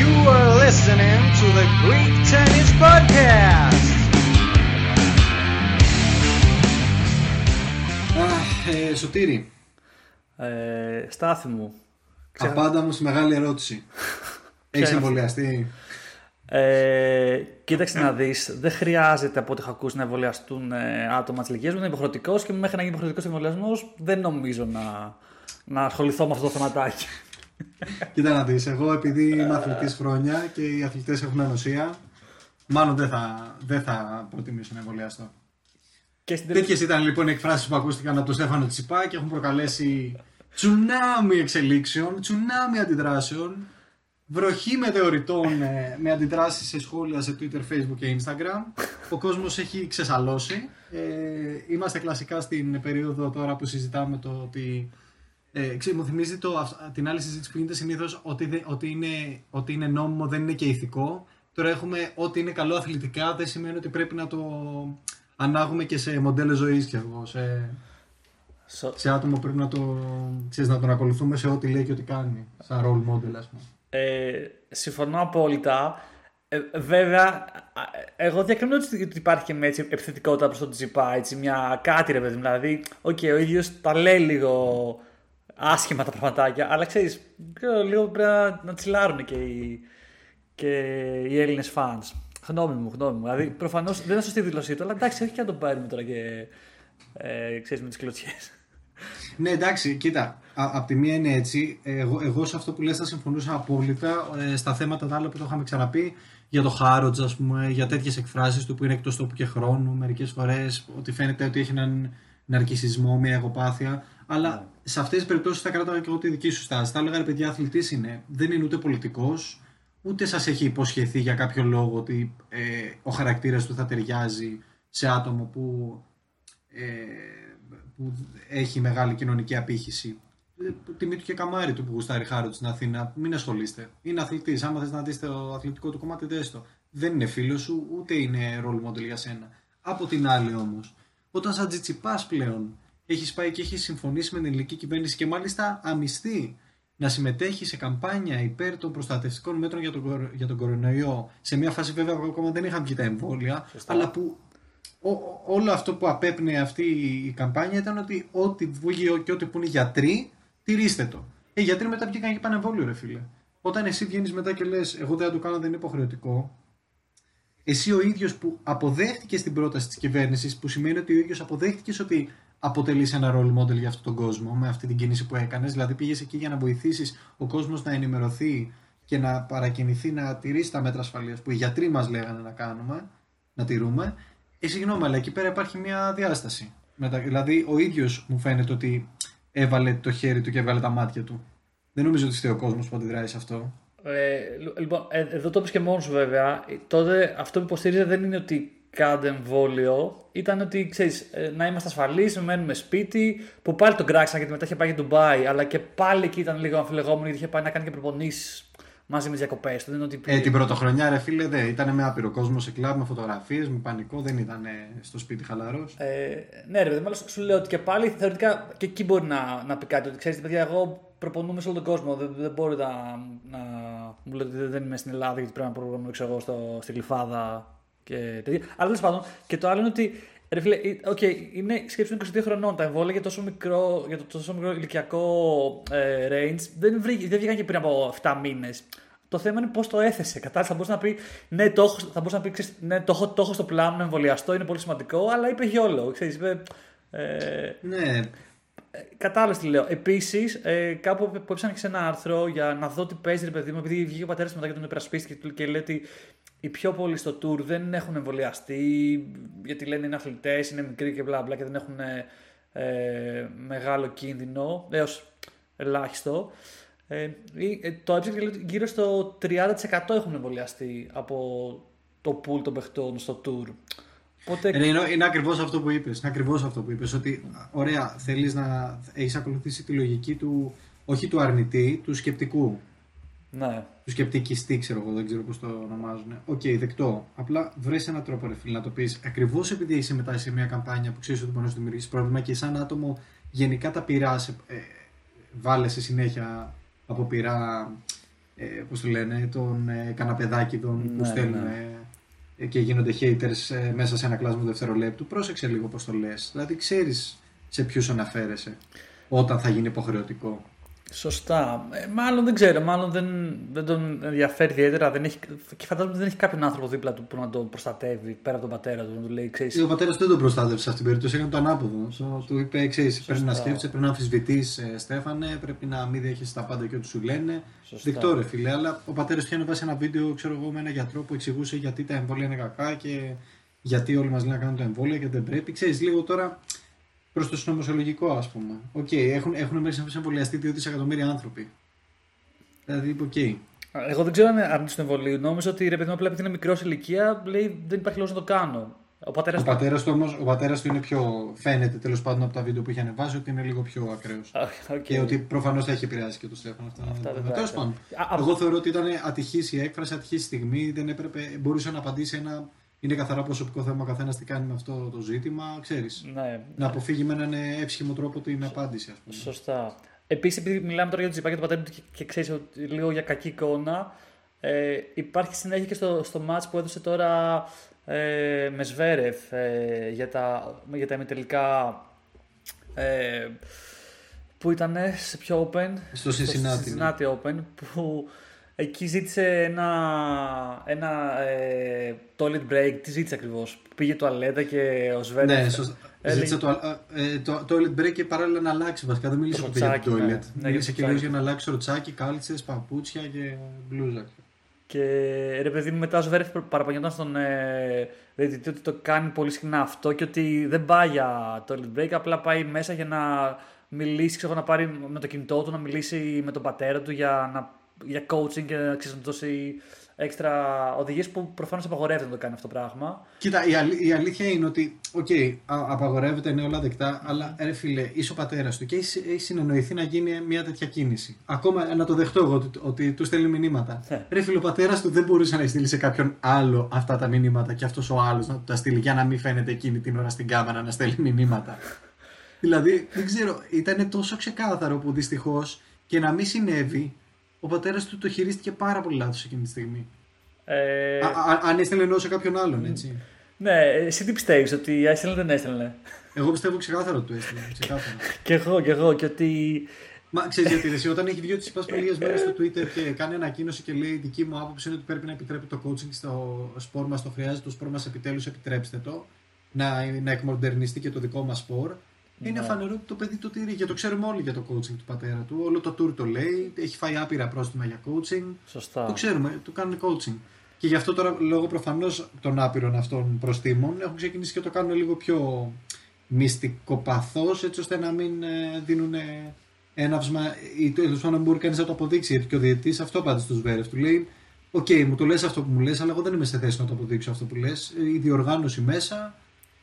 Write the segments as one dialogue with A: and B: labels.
A: You are listening to the Greek Tennis Podcast.
B: Αχ, ε, Σωτήρη,
C: Ε, στάθη μου. Ξέχα-
B: απάντα μου στη μεγάλη ερώτηση. Έχεις
C: είναι
B: εμβολιαστεί;
C: Ε, κοίταξε να δεις, δεν χρειάζεται από ό,τι έχω ακούσει να εμβολιαστούν ε, άτομα της ηλικίας μου. Είναι υποχρεωτικός και μέχρι να γίνει υποχρεωτικός εμβολιασμός δεν νομίζω να, να ασχοληθώ με αυτό το θεματάκι.
B: Κοίτα να δεις, εγώ επειδή είμαι αθλητής χρόνια και οι αθλητές έχουν ανοσία, μάλλον δεν θα, δεν θα προτιμήσω να εμβολιαστώ.
C: και στην τελευταία.
B: Τέτοιες ήταν λοιπόν οι εκφράσεις που ακούστηκαν από τον Στέφανο Τσιπά και έχουν προκαλέσει τσουνάμι εξελίξεων, τσουνάμι αντιδράσεων, βροχή μετεωρητών ε, με αντιδράσεις σε σχόλια σε Twitter, Facebook και Instagram. Ο κόσμος έχει ξεσαλώσει. Ε, είμαστε κλασικά στην περίοδο τώρα που συζητάμε το ότι ε, ξέρεις, μου θυμίζει το, αυ- την άλλη συζήτηση που γίνεται συνήθως ότι, δε- ότι, είναι, ότι είναι νόμιμο, δεν είναι και ηθικό. Τώρα έχουμε ότι είναι καλό αθλητικά, δεν σημαίνει ότι πρέπει να το ανάγουμε και σε μοντέλο ζωής και εγώ, σε,
C: Σο-
B: σε άτομο που πρέπει να, το, ξέρεις, να τον ακολουθούμε σε ό,τι λέει και ό,τι κάνει. Σαν role model, ας πούμε.
C: Ε, συμφωνώ απόλυτα. Ε, βέβαια, α, εγώ διακρίνω ότι ότι υπάρχει και με έτσι επιθετικότητα προς τον Τσιτσιπά, έτσι μια κάτι ρε παιδί. μου. Δηλαδή, οκ, ο ίδιος τα λέει λίγο άσχημα τα πραγματάκια, αλλά ξέρεις, λίγο πρέπει να, να τσιλάρουν και οι, και οι Έλληνες fans. Γνώμη μου, γνώμη μου. Δηλαδή, προφανώς δεν είναι σωστή η δήλωσή του, αλλά εντάξει, όχι και να το πάρουμε τώρα και ε, ξέρεις, με τις κλωτσιές.
B: Ναι, εντάξει, κοίτα. Απ' τη μία είναι έτσι. Εγώ, εγώ σε αυτό που λες θα συμφωνούσα απόλυτα ε, στα θέματα τα άλλα που το είχαμε ξαναπεί για το Χάροτζ, ας πούμε, για τέτοιες εκφράσεις του που είναι εκτός τόπου και χρόνου. Μερικές φορές ότι φαίνεται ότι έχει έναν ναρκισισμό, μια εγωπάθεια. Αλλά σε αυτές τις περιπτώσεις θα κράταγα και εγώ τη δική σου στάση. Θα έλεγα ρε παιδιά, αθλητής είναι. Δεν είναι ούτε πολιτικός, ούτε σας έχει υποσχεθεί για κάποιο λόγο ότι ε, ο χαρακτήρας του θα ταιριάζει σε άτομο που ε, που έχει μεγάλη κοινωνική απήχηση. Ε, Τιμή του και καμάρι του που γουστάρει χάρο στην Αθήνα. Μην ασχολείστε. Είναι αθλητής. Άμα θες να δεις το αθλητικό του κομμάτι, δες το. Δεν είναι φίλος σου, ούτε είναι role model για σένα. Από την άλλη όμως, όταν σαν τζιτσιπάς πλέον έχεις πάει και έχεις συμφωνήσει με την ελληνική κυβέρνηση και μάλιστα αμυστεί να συμμετέχει σε καμπάνια υπέρ των προστατευτικών μέτρων για τον, κορο- για τον κορονοϊό, σε μια φάση βέβαια που ακόμα δεν είχαν βγει τα εμβόλια, αλλά που ό- ό- όλο αυτό που απέπνεε αυτή η καμπάνια ήταν ότι ό,τι βγει και ό,τι που είναι γιατροί, τηρήστε το. Ε, οι γιατροί μετά βγήκαν και πάνε εμβόλιο, ρε φίλε. Όταν εσύ βγαίνεις μετά και λες, Εγώ δεν θα το κάνω, δεν είναι υποχρεωτικό. Εσύ ο ίδιος που αποδέχτηκες την πρόταση της κυβέρνησης, που σημαίνει ότι ο ίδιος αποδέχτηκες ότι αποτελείς ένα role model για αυτόν τον κόσμο με αυτή την κίνηση που έκανες. Δηλαδή πήγες εκεί για να βοηθήσεις ο κόσμος να ενημερωθεί και να παρακινηθεί να τηρήσει τα μέτρα ασφαλείας που οι γιατροί μας λέγανε να κάνουμε, να τηρούμε. Ε, συγγνώμη, αλλά εκεί πέρα υπάρχει μια διάσταση. Μετα... Δηλαδή, ο ίδιος μου φαίνεται ότι έβαλε το χέρι του και έβγαλε τα μάτια του. Δεν νομίζω ότι φταίει ο κόσμος που αντιδράει σε αυτό.
C: Ε, λοιπόν, ε, εδώ το είπες και μόνος σου βέβαια. Ε, Τότε αυτό που υποστήριζε δεν είναι ότι κάντε εμβόλιο. Ήταν ότι ξέρεις, ε, να είμαστε ασφαλείς, να μένουμε σπίτι. Που πάλι τον κράξαν γιατί μετά είχε πάει για Ντουμπάι. Αλλά και πάλι εκεί ήταν λίγο αμφιλεγόμενο γιατί είχε πάει να κάνει και προπονήσεις μαζί με τι διακοπές του. Δεν είναι ότι
B: Ε, την πρωτοχρονιά, ρε φίλε, δεν ήταν με άπειρο κόσμο σε κλαμπ, με φωτογραφίες, με πανικό, δεν ήταν ε, στο σπίτι χαλαρός.
C: Ε, ναι, ρε παιδί, μάλλον σου λέω ότι και πάλι θεωρητικά και εκεί μπορεί να, να πει κάτι. Ότι ξέρεις, παιδιά, εγώ προπονούμε σε όλο τον κόσμο. Δεν, δεν μπορεί να, να μου λέτε ότι δεν είμαι στην Ελλάδα γιατί πρέπει να προπονούμε ξέρω εγώ, στο, στη Γλυφάδα και τέτοια. Αλλά τέλος πάντων, και το άλλο είναι ότι. Ρε φίλε, ε, οκ, είναι σκέψη 22 χρονών. Τα εμβόλια για τόσο μικρό, για το τόσο μικρό ηλικιακό ε, range δεν, βρή, δεν βγήκαν και πριν από 7 μήνες. Το θέμα είναι πώς το έθεσε. Κατάλαβες, θα μπορούσε να πει ναι, το έχω, θα μπορούσε να πει, ξέρεις, ναι, το, έχω, το έχω στο πλάνο να εμβολιαστώ, είναι πολύ σημαντικό, αλλά είπε YOLO. Ξέρεις, είπε, ε,
B: Ναι,
C: Κατάλαβες τι λέω. Επίσης, ε, κάπου που έψανα και σε ένα άρθρο για να δω τι παίζει, ρε παιδί μου, επειδή βγήκε ο πατέρας του μετά και τον υπερασπίστηκε και, και λέει ότι οι πιο πολλοί στο tour δεν έχουν εμβολιαστεί, γιατί λένε είναι αθλητές, είναι μικροί και μπλα μπλα και δεν έχουν ε, μεγάλο κίνδυνο, έως ελάχιστο. Ε, ή- ε, το έψαξα και λέει ότι γύρω στο 30% έχουν εμβολιαστεί από το pool των παιχτών στο tour. Οπότε,
B: Ε, είναι, είναι ακριβώς αυτό που είπες. Είναι ακριβώς αυτό που είπες. Ότι ωραία, θέλεις να έχεις ακολουθήσει τη λογική του, όχι του αρνητή, του σκεπτικού.
C: Ναι.
B: του σκεπτικιστή, ξέρω εγώ, δεν ξέρω πώς το ονομάζουν. Οκ, δεκτό. Απλά βρει έναν τρόπο, ρε φίλε, να το πεις ακριβώς επειδή έχει συμμετάσχει σε μια καμπάνια που ξέρεις ότι μπορείς να σου δημιουργήσεις πρόβλημα και σαν άτομο γενικά τα πυρά, ε, βάλε σε συνέχεια από πυρά, ε, πώς το λένε, των ε, καναπεδάκιδων που
C: Ναι,
B: στέλνουν
C: ναι.
B: ε, και γίνονται haters ε, μέσα σε ένα κλάσμα δευτερολέπτου. Πρόσεξε λίγο πώς το λες. Δηλαδή, ξέρεις σε ποιους αναφέρεσαι όταν θα γίνει υποχρεωτικό.
C: Σωστά. Ε, μάλλον δεν ξέρω, μάλλον δεν, δεν τον ενδιαφέρει ιδιαίτερα. Δεν έχει, και φαντάζομαι ότι δεν έχει κάποιον άνθρωπο δίπλα του που να τον προστατεύει πέρα από τον πατέρα του. Να του λέει, ξέρεις,
B: Ο πατέρας δεν τον προστάτευσε σε αυτήν την περίπτωση, έκανε το ανάποδο. So, του είπε: Ξέρεις, πρέπει να σκέφτεσαι, πρέπει να αμφισβητείς, Στέφανε, πρέπει να μην δέχεσαι τα πάντα και ό,τι σου λένε.
C: Σωστά.
B: Δεκτό, ρε φίλε. Αλλά ο πατέρας του είχε ανεβάσει ένα βίντεο, ξέρω εγώ, με ένα γιατρό που εξηγούσε γιατί τα εμβόλια είναι κακά και γιατί όλοι μας λένε να κάνουν τα εμβόλια και δεν πρέπει. Ξέρεις, λίγο τώρα προς το συνωμοσιολογικό, ας πούμε. Οκ, έχουν, έχουν μέσα να εμβολιαστεί 2 δισεκατομμύρια άνθρωποι. Δηλαδή, οκ.
C: Εγώ δεν ξέρω αν είναι αρνητή του εμβολίου. Νόμιζα ότι ρε παιδί μου, απλά επειδή είναι μικρός σε ηλικία, λέει δεν υπάρχει λόγος να το κάνω. Ο πατέρας
B: Ο πατέρας του όμως, ο πατέρας του είναι πιο. φαίνεται τέλος πάντων από τα βίντεο που είχε ανεβάσει ότι είναι λίγο πιο ακραίος. Και ότι προφανώς θα έχει επηρεάσει και το Στέφανο αυτά.
C: Αυτά δεν
B: Τέλος
C: τα
B: πάντων.
C: Α, α,
B: Εγώ θεωρώ ότι ήταν ατυχής η έκφραση, ατυχής η στιγμή. Δεν έπρεπε, μπορούσε να απαντήσει ένα. Είναι καθαρά προσωπικό θέμα ο καθένας τι κάνει με αυτό το ζήτημα. Ξέρεις.
C: Ναι,
B: Να αποφύγει με έναν εύσχυμο τρόπο την απάντηση, ας πούμε.
C: σωστά. Επίσης, επειδή μιλάμε τώρα για το Τσιπά και τον πατέρα του και, και ξέρεις λίγο για κακή εικόνα, ε, υπάρχει συνέχεια και στο, στο match που έδωσε τώρα ε, με Σβέρεφ ε, για τα, για τα ημιτελικά. Ε, που ήταν σε πιο open.
B: Στο Cincinnati, ναι.
C: Cincinnati Open που εκεί ζήτησε ένα, ένα ε, toilet break. Τι ζήτησε ακριβώς; Πήγε τουαλέτα και ο Σβέρεφ.
B: Ναι, σωστά.
C: έλεγε-
B: Ζήτησε το, ε, το, toilet break και παράλληλα να αλλάξει. Βασικά δεν μίλησε
C: Το
B: ποτέ για το
C: ροτσάκι, ναι.
B: toilet.
C: Ναι,
B: μίλησε
C: για το
B: κυρίω
C: ροτσάκι.
B: για να αλλάξει ροτσάκι, κάλτσες, παπούτσια και μπλούζα.
C: Και ρε παιδί μου, μετά ο Ζβέρεφ παραπονιόταν στον ε, διαιτητή ότι το κάνει πολύ συχνά αυτό και ότι δεν πάει για toilet break, απλά πάει μέσα για να μιλήσει, ξέρω, να πάρει με το κινητό του, να μιλήσει με τον πατέρα του για, να, για coaching και να, ξέρεις, να του δώσει έξτρα οδηγίες που προφανώς απαγορεύεται να το κάνει αυτό το πράγμα.
B: Κοίτα, η, αλη- η αλήθεια είναι ότι, οκ, α- απαγορεύεται, είναι όλα δεκτά, αλλά ρε φίλε, είσαι ο πατέρας του και έχει, έχει συνεννοηθεί να γίνει μια τέτοια κίνηση. Ακόμα να το δεχτώ εγώ ότι, ότι του στέλνει μηνύματα.
C: Ναι.
B: Ρε φίλε, ο πατέρας του δεν μπορούσε να στείλει σε κάποιον άλλο αυτά τα μηνύματα και αυτός ο άλλος να του τα στείλει για να μην φαίνεται εκείνη την ώρα στην κάμερα να στέλνει μηνύματα. δηλαδή, δεν ξέρω, ήταν τόσο ξεκάθαρο που δυστυχώς και να μην συνέβη, ο πατέρας του το χειρίστηκε πάρα πολύ λάθος εκείνη τη στιγμή.
C: Ε,
B: Α, α, αν έστελνε εννοώ σε κάποιον άλλον, έτσι.
C: ναι, εσύ τι πιστεύεις, ότι έστελνε δεν έστελνε;
B: Εγώ πιστεύω ξεκάθαρα ότι το έστειλε. Ξεκάθαρα.
C: κι εγώ, κι εγώ, και ότι.
B: Μα ξέρεις γιατί ρε, εσύ, όταν έχει βγει ο Τσιπάς πριν λίγε μέρες στο Twitter και κάνει ανακοίνωση και λέει: Δική μου άποψη είναι ότι πρέπει να επιτρέπει το coaching στο σπορ μας. Το χρειάζεται το σπορ μας επιτέλους, επιτρέψτε το. Να, να εκμοντερνιστεί και το δικό μας σπορ. Είναι
C: Ναι.
B: φανερό ότι το παιδί το τηρεί και το ξέρουμε όλοι για το coaching του πατέρα του. Όλο το tour το λέει. Έχει φάει άπειρα πρόστιμα για coaching.
C: Σωστά.
B: Το ξέρουμε, το κάνουν coaching. Και γι' αυτό τώρα, λόγω προφανώς των άπειρων αυτών προστίμων, έχουν ξεκινήσει και το κάνουν λίγο πιο μυστικοπαθώς, έτσι ώστε να μην ε, δίνουν ε, έναυσμα ή τέλος πάντων να μην μπορεί κανείς να το αποδείξει. Γιατί και ο διαιτητής αυτό απάντησε στον Ζβέρεφ. Του λέει: Οκ, μου το λες αυτό που μου λες, αλλά εγώ δεν είμαι σε θέση να το αποδείξω αυτό που λες. Η διοργάνωση μέσα, ε,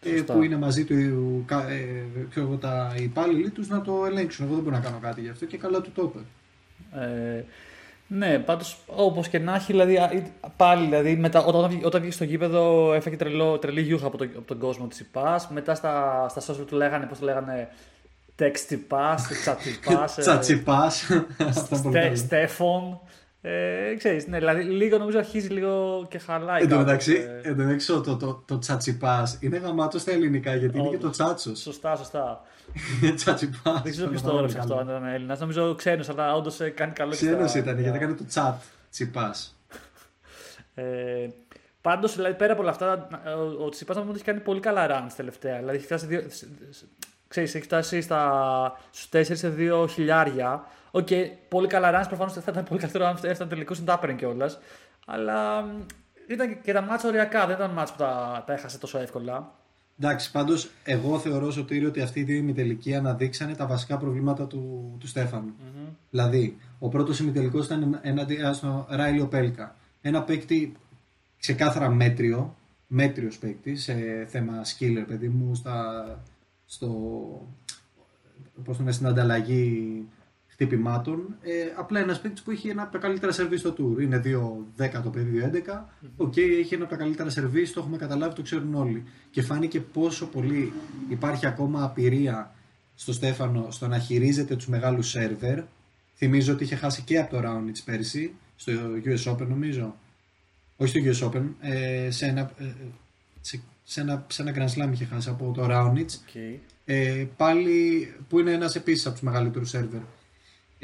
C: Σωστά.
B: που είναι μαζί του κα- ε, ξέρω εγώ, τα οι υπάλληλοι τους, να το ελέγξουν. Εγώ δεν μπορώ να κάνω κάτι γι' αυτό και καλά του το είπε.
C: Ε, ναι, πάντως όπως και να έχει, δηλαδή, α, ή- πάλι δηλαδή, μετά, όταν, βγή- όταν βγήκε στο γήπεδο έφαγε τρελό, τρελή γιούχα από, το, από τον κόσμο της ΙΠΑΣ. Μετά στα, στα social του λέγανε, πώς το λέγανε, text ΙΠΑΣ, chat ΙΠΑΣ.
B: Τσατσιπά.
C: Στέφον. Ε, ξέρεις, ναι, δηλαδή λίγο νομίζω αρχίζει λίγο και χαλάει.
B: Εν τω
C: κάπως,
B: μεταξύ,
C: ε,
B: εν τω μεταξύ, το, το, το, το τσατσιπάς είναι γαμάτο στα ελληνικά γιατί είναι και το
C: όντως.
B: τσάτσος.
C: Σωστά, σωστά.
B: τσατσιπάς.
C: Δεν ξέρω ποιος το έγραψε αυτό, αν ήταν Έλληνας. Νομίζω ξένος, αλλά όντως κάνει καλό και
B: Ξένος
C: στα-
B: ήταν γιατί έκανε το τσατ. Τσιπά.
C: Ε, Πάντως, δηλαδή, πέρα από όλα αυτά, ο, ο Τσιπά νομίζω ότι έχει κάνει πολύ καλά runs τελευταία. Δηλαδή, έχει φτάσει, δύο, σ- σ- ξέρεις, έχει φτάσει στα, στους 4 σε 2 χιλιάρια. Οκ, πολύ καλά runs. Προφανώς θα ήταν πολύ καλύτερο αν έφτανε τελικώ στην Τάπερν κιόλας. Αλλά μ, ήταν και τα μάτσα οριακά. Δεν ήταν μάτσα που τα, τα έχασε τόσο εύκολα.
B: Εντάξει, πάντως, εγώ θεωρώ σωτήριο ότι αυτοί οι δύο ημιτελικοί αναδείξανε τα βασικά προβλήματα του, του στεφανου Δηλαδή, ο πρώτος ημιτελικός ήταν εναντίον στο Ράιλιο Πέλκα. Ένα παίκτη ξεκάθαρα μέτριο, μέτριος παίκτη σε θέμα skiller, παιδί μου, στα, στο, πώς το λένε, στην ανταλλαγή χτυπημάτων. Ε, απλά ένας παίκτης που έχει ένα από τα καλύτερα σερβίς στο tour. Είναι 2-10 το παιδί, 2-11. Οκ, έχει ένα από τα καλύτερα σερβίς, το έχουμε καταλάβει, το ξέρουν όλοι. Και φάνηκε πόσο πολύ υπάρχει ακόμα απειρία στο Στέφανο στο να χειρίζεται τους μεγάλους σερβερ. Θυμίζω ότι είχε χάσει και από το Raonic πέρσι, στο US Open νομίζω. Όχι στο US Open, ε, σε, ένα, ε, σε, σε, ένα, σε ένα Grand Slam είχε χάσει από το Raonic.
C: Okay.
B: Ε, πάλι που είναι ένας επίσης από τους μεγαλύτερους σερβερ.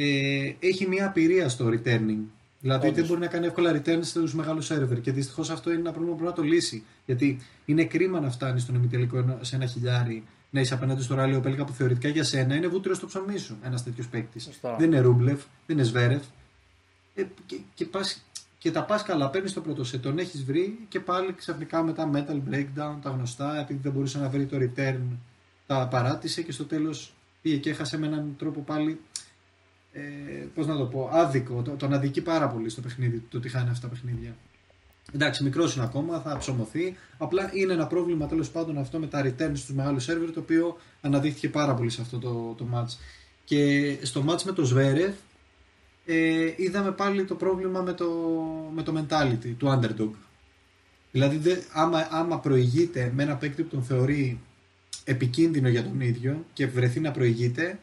B: Ε, έχει μια απειρία στο returning. Δηλαδή
C: Όντως.
B: δεν μπορεί να κάνει εύκολα return στους μεγάλους σερβερ και δυστυχώς αυτό είναι ένα πρόβλημα που πρέπει να το λύσει. Γιατί είναι κρίμα να φτάνεις στον ημιτελικό ένα- σε ένα χιλιάρι να είσαι απέναντι στο ράλιο Πέλκα που θεωρητικά για σένα είναι βούτυρο στο ψωμί σου ένας τέτοιος παίκτης.
C: Σωστά.
B: Δεν είναι Ρούμπλεφ, δεν είναι Σβέρεφ. Ε, και, και, πας, και τα πας καλά, παίρνεις το πρώτο set, τον έχεις βρει και πάλι ξαφνικά μετά metal breakdown, τα γνωστά, επειδή δεν μπορούσε να βρει το return, τα παράτησε και στο τέλος πήγε και έχασε με έναν τρόπο πάλι. Ε, Πώς να το πω, άδικο. Το- Τον αδικεί πάρα πολύ στο παιχνίδι, το ότι χάνει αυτά τα παιχνίδια. Εντάξει, μικρός είναι ακόμα, θα ψωμωθεί. Απλά είναι ένα πρόβλημα τέλος πάντων αυτό με τα returns στου μεγάλου σερβερ, το οποίο αναδείχθηκε πάρα πολύ σε αυτό το, το match. Και στο match με το Zverev ε, είδαμε πάλι το πρόβλημα με το, με το mentality του underdog. Δηλαδή, δε, άμα, άμα προηγείται με ένα παίκτη που τον θεωρεί επικίνδυνο για τον ίδιο και βρεθεί να προηγείται,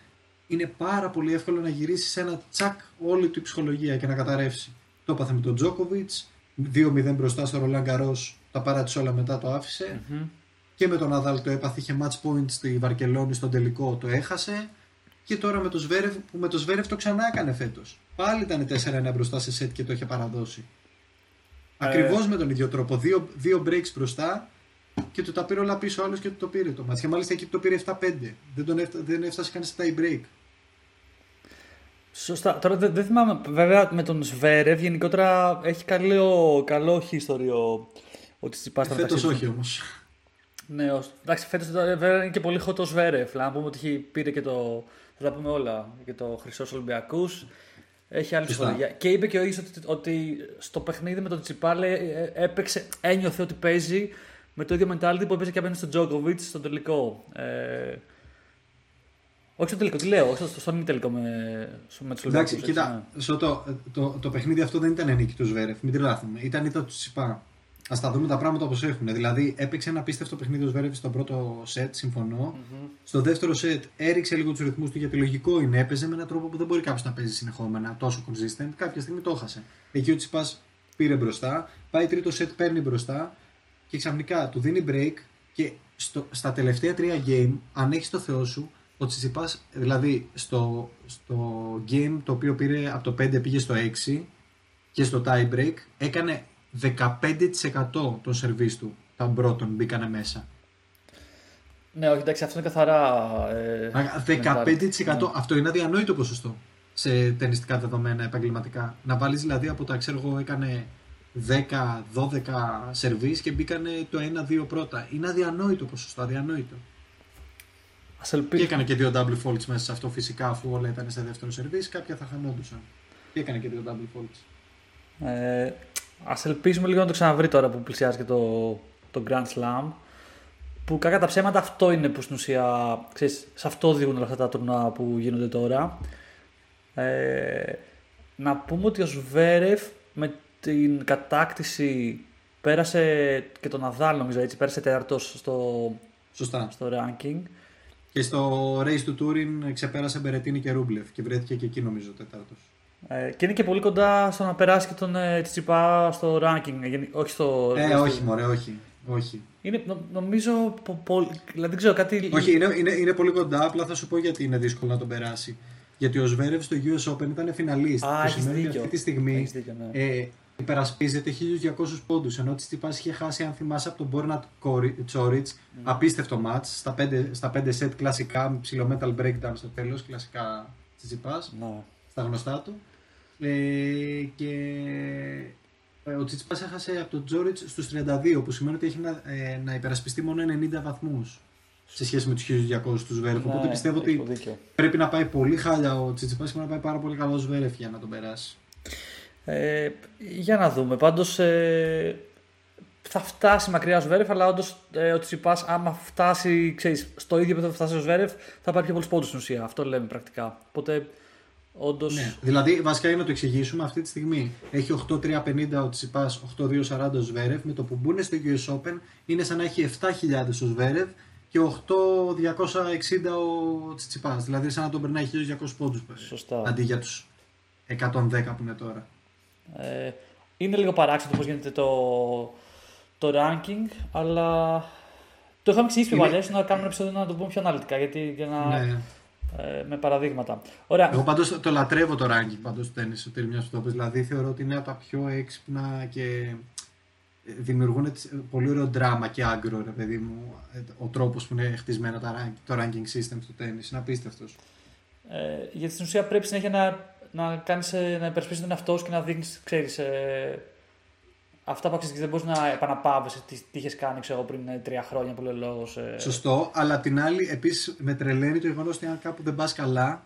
B: είναι πάρα πολύ εύκολο να γυρίσεις σε ένα τσακ όλη του η ψυχολογία και να καταρρεύσει. Το έπαθε με τον Τζόκοβιτς, 2-0 μπροστά στο Ρολάν Καρό, τα παράτησε όλα μετά, το άφησε.
C: Μμμ.
B: Και με τον Αδάλ το έπαθε, είχε match point στη Βαρκελόνη στον τελικό, το έχασε. Και τώρα με το Σβέρευ, που με το Σβέρευ το ξανά έκανε φέτος. Πάλι ήταν 4-1 μπροστά σε σετ και το είχε παραδώσει.
C: Ε.
B: Ακριβώς με τον ίδιο τρόπο. Δύο, δύο breaks μπροστά και του τα πήρε όλα πίσω άλλος και του το πήρε το μάτς. Και μάλιστα εκεί το πήρε 7-5. Δεν, τον έφτα, δεν έφτασε καν σε tie break.
C: Σωστά. Τώρα δεν, δεν θυμάμαι. Βέβαια με τον Σβέρευ γενικότερα έχει καλό, καλό history ο Τσιτσιπάς στα
B: Φέτος
C: μεταξύ
B: όχι όμως.
C: Ναι, ως... εντάξει, φέτος βέβαια είναι και πολύ hot ο Σβέρεφ. Να πούμε ότι έχει- πήρε και το. Θα τα πούμε όλα. Και το Χρυσός Ολυμπιακούς. Έχει άλλη
B: Σωστά.
C: ιστορία. Και είπε και ο ίδιο ότι, ότι στο παιχνίδι με τον Τσιπάλε ε, έπαιξε, ένιωθε ότι παίζει με το ίδιο mentality που έπαιζε και απέναντι στον Τζόκοβιτ στο τελικό. Ε, όχι στο τελικό, τι λέω, όχι στο, στο μη τελικό με, με τους
B: Εντάξει, κοίτα, Σωτό, το, το παιχνίδι αυτό δεν ήταν νίκη του Σβέρεφ, μην τρελάθουμε. Ήταν ήττα τους Τσιπά. Α τα δούμε τα πράγματα όπως έχουν. Δηλαδή, έπαιξε ένα απίστευτο παιχνίδι ο Σβέρεφ στο πρώτο σετ, συμφωνώ. Στο δεύτερο σετ έριξε λίγο τους ρυθμούς του γιατί λογικό είναι. Έπαιζε με έναν τρόπο που δεν μπορεί κάποιος να παίζει συνεχόμενα, τόσο consistent. Κάποια στιγμή το έχασε. Εκεί ο Τσιπάς πήρε μπροστά, πάει τρίτο σετ, παίρνει μπροστά και ξαφνικά του δίνει break και στο, στα τελευταία τρία game, αν έχεις το θεό σου, ο Τσιτσιπάς, δηλαδή στο, στο game το οποίο πήρε από το 5 πήγε στο 6 και στο tie break, έκανε 15% των σερβίς του. Τα πρώτων μπήκανε μέσα.
C: Ναι, όχι, εντάξει, αυτό είναι καθαρά. Ε,
B: Μα,
C: mentality.
B: 15% αυτό είναι αδιανόητο ποσοστό σε ταινιστικά δεδομένα επαγγελματικά. Να βάλεις δηλαδή από τα ξέρω εγώ έκανε 10-12 σερβίς και μπήκανε το 1-2 πρώτα. Είναι αδιανόητο ποσοστό, αδιανόητο.
C: Ας
B: Και
C: ελπίσουμε.
B: έκανε και δύο double faults μέσα σε αυτό φυσικά αφού όλα ήταν σε δεύτερο σερβίς, κάποια θα χανόντουσαν. Και έκανε και δύο double faults.
C: Ε, ας ελπίσουμε λίγο να το ξαναβρει τώρα που πλησιάζει και το, το Grand Slam. Που κακά τα ψέματα αυτό είναι που στην ουσία, ξέρεις, σε αυτό οδηγούν όλα αυτά τα τουρνουά που γίνονται τώρα. Ε, να πούμε ότι ο Σβέρεφ με την κατάκτηση πέρασε και τον Ναδάλ νομίζω έτσι, πέρασε τέταρτος στο,
B: Σωστά.
C: στο ranking.
B: Και στο race του Turin ξεπέρασε Μπερετίνη και Ρούμπλεφ και βρέθηκε και εκεί νομίζω τέταρτος.
C: Ε, και είναι και πολύ κοντά στο να περάσει και τον ε, Τσιτσιπά στο ranking, ε, γενι- όχι στο...
B: Ε,
C: στο-
B: όχι μωρέ, όχι. Όχι.
C: Είναι, νο- νομίζω. Πο, πο- δηλαδή δεν ξέρω κάτι.
B: Όχι, είναι, είναι, είναι πολύ κοντά, απλά θα σου πω γιατί είναι δύσκολο να τον περάσει. Γιατί ο Σβέρευ στο US Open ήταν φιναλίστ.
C: Α,
B: που
C: έχεις
B: σημαίνει ότι
C: δίκιο.
B: αυτή τη στιγμή
C: Έχεις δίκιο, ναι.
B: ε, υπερασπίζεται 1200 πόντους. Ενώ της Τσιπά είχε χάσει, αν θυμάσαι, από τον Μπόρνατ Τσόριτς. Απίστευτο match στα 5, στα 5 set κλασικά, με ψηλό metal breakdown στο τέλος. Κλασικά Τσιπά,
C: Ναι.
B: στα γνωστά του. Ε, και ε, ο Τσιτσιπάς έχασε από τον Τζόριτς στους 32 που σημαίνει ότι έχει να, ε, να υπερασπιστεί μόνο 90 βαθμούς σε σχέση με τους 1200 του Σβέρεφ.
C: Ναι,
B: Οπότε πιστεύω
C: έχεις
B: ότι
C: δίκιο.
B: πρέπει να πάει πολύ χάλια ο Τσιτσιπάς και να πάει πάρα πολύ καλό ο Σβέρεφ για να τον περάσει.
C: Ε, για να δούμε. Πάντως ε, θα φτάσει μακριά ο Σβέρεφ, αλλά όντως ε, ο Τσιπά, άμα φτάσει ξέρεις, στο ίδιο επίπεδο που φτάσει ο Σβέρεφ, θα πάρει πιο πολλούς πόντους στην ουσία. Αυτό λέμε πρακτικά. Οπότε Όντως,
B: Ναι. Δηλαδή, βασικά για να το εξηγήσουμε, αυτή τη στιγμή έχει 8-3-50 ο Τσιπά, 8-2-40 ο Σβέρευ. Με το που μπουν στο US Open είναι σαν να έχει 7.000 ο Σβέρευ και 8-260 ο Τσιπά. Δηλαδή, σαν να τον περνάει 1.200 πόντους
C: Σωστά.
B: αντί για τους 110 που είναι τώρα.
C: Ε, είναι λίγο παράξενο το πώς γίνεται το, το ranking, αλλά το είχαμε εξηγήσει πιο
B: Είναι-
C: παλιά, ίσως να κάνουμε ένα επεισόδιο να το πούμε πιο αναλυτικά, γιατί, για να,
B: Ναι.
C: ε, με παραδείγματα. Ωραία.
B: Εγώ πάντως το λατρεύω το ranking πάντως του τέννη ο Τέλμια που το πες. Δηλαδή θεωρώ ότι είναι από τα πιο έξυπνα και δημιουργούν έτσι πολύ ωραίο δράμα και άγκρο, ρε παιδί μου. ε, Ο τρόπος που είναι χτισμένο τα rank- το ranking system στο τέννη. Είναι απίστευτος.
C: Ε, γιατί στην ουσία πρέπει συνέχεια να, να, κάνεις, ε, να υπερασπίσεις τον εαυτό σου και να δείχνεις, ξέρεις, ε, αυτά που αξίζεις και δεν μπορείς να επαναπάβεσαι τις, τι είχες κάνει ξέρω, εγώ, πριν ε, τρία χρόνια που λέει ο λόγος. Ε,
B: Σωστό, αλλά απ' την άλλη επίσης με τρελαίνει το γεγονός ότι αν κάπου δεν πας καλά,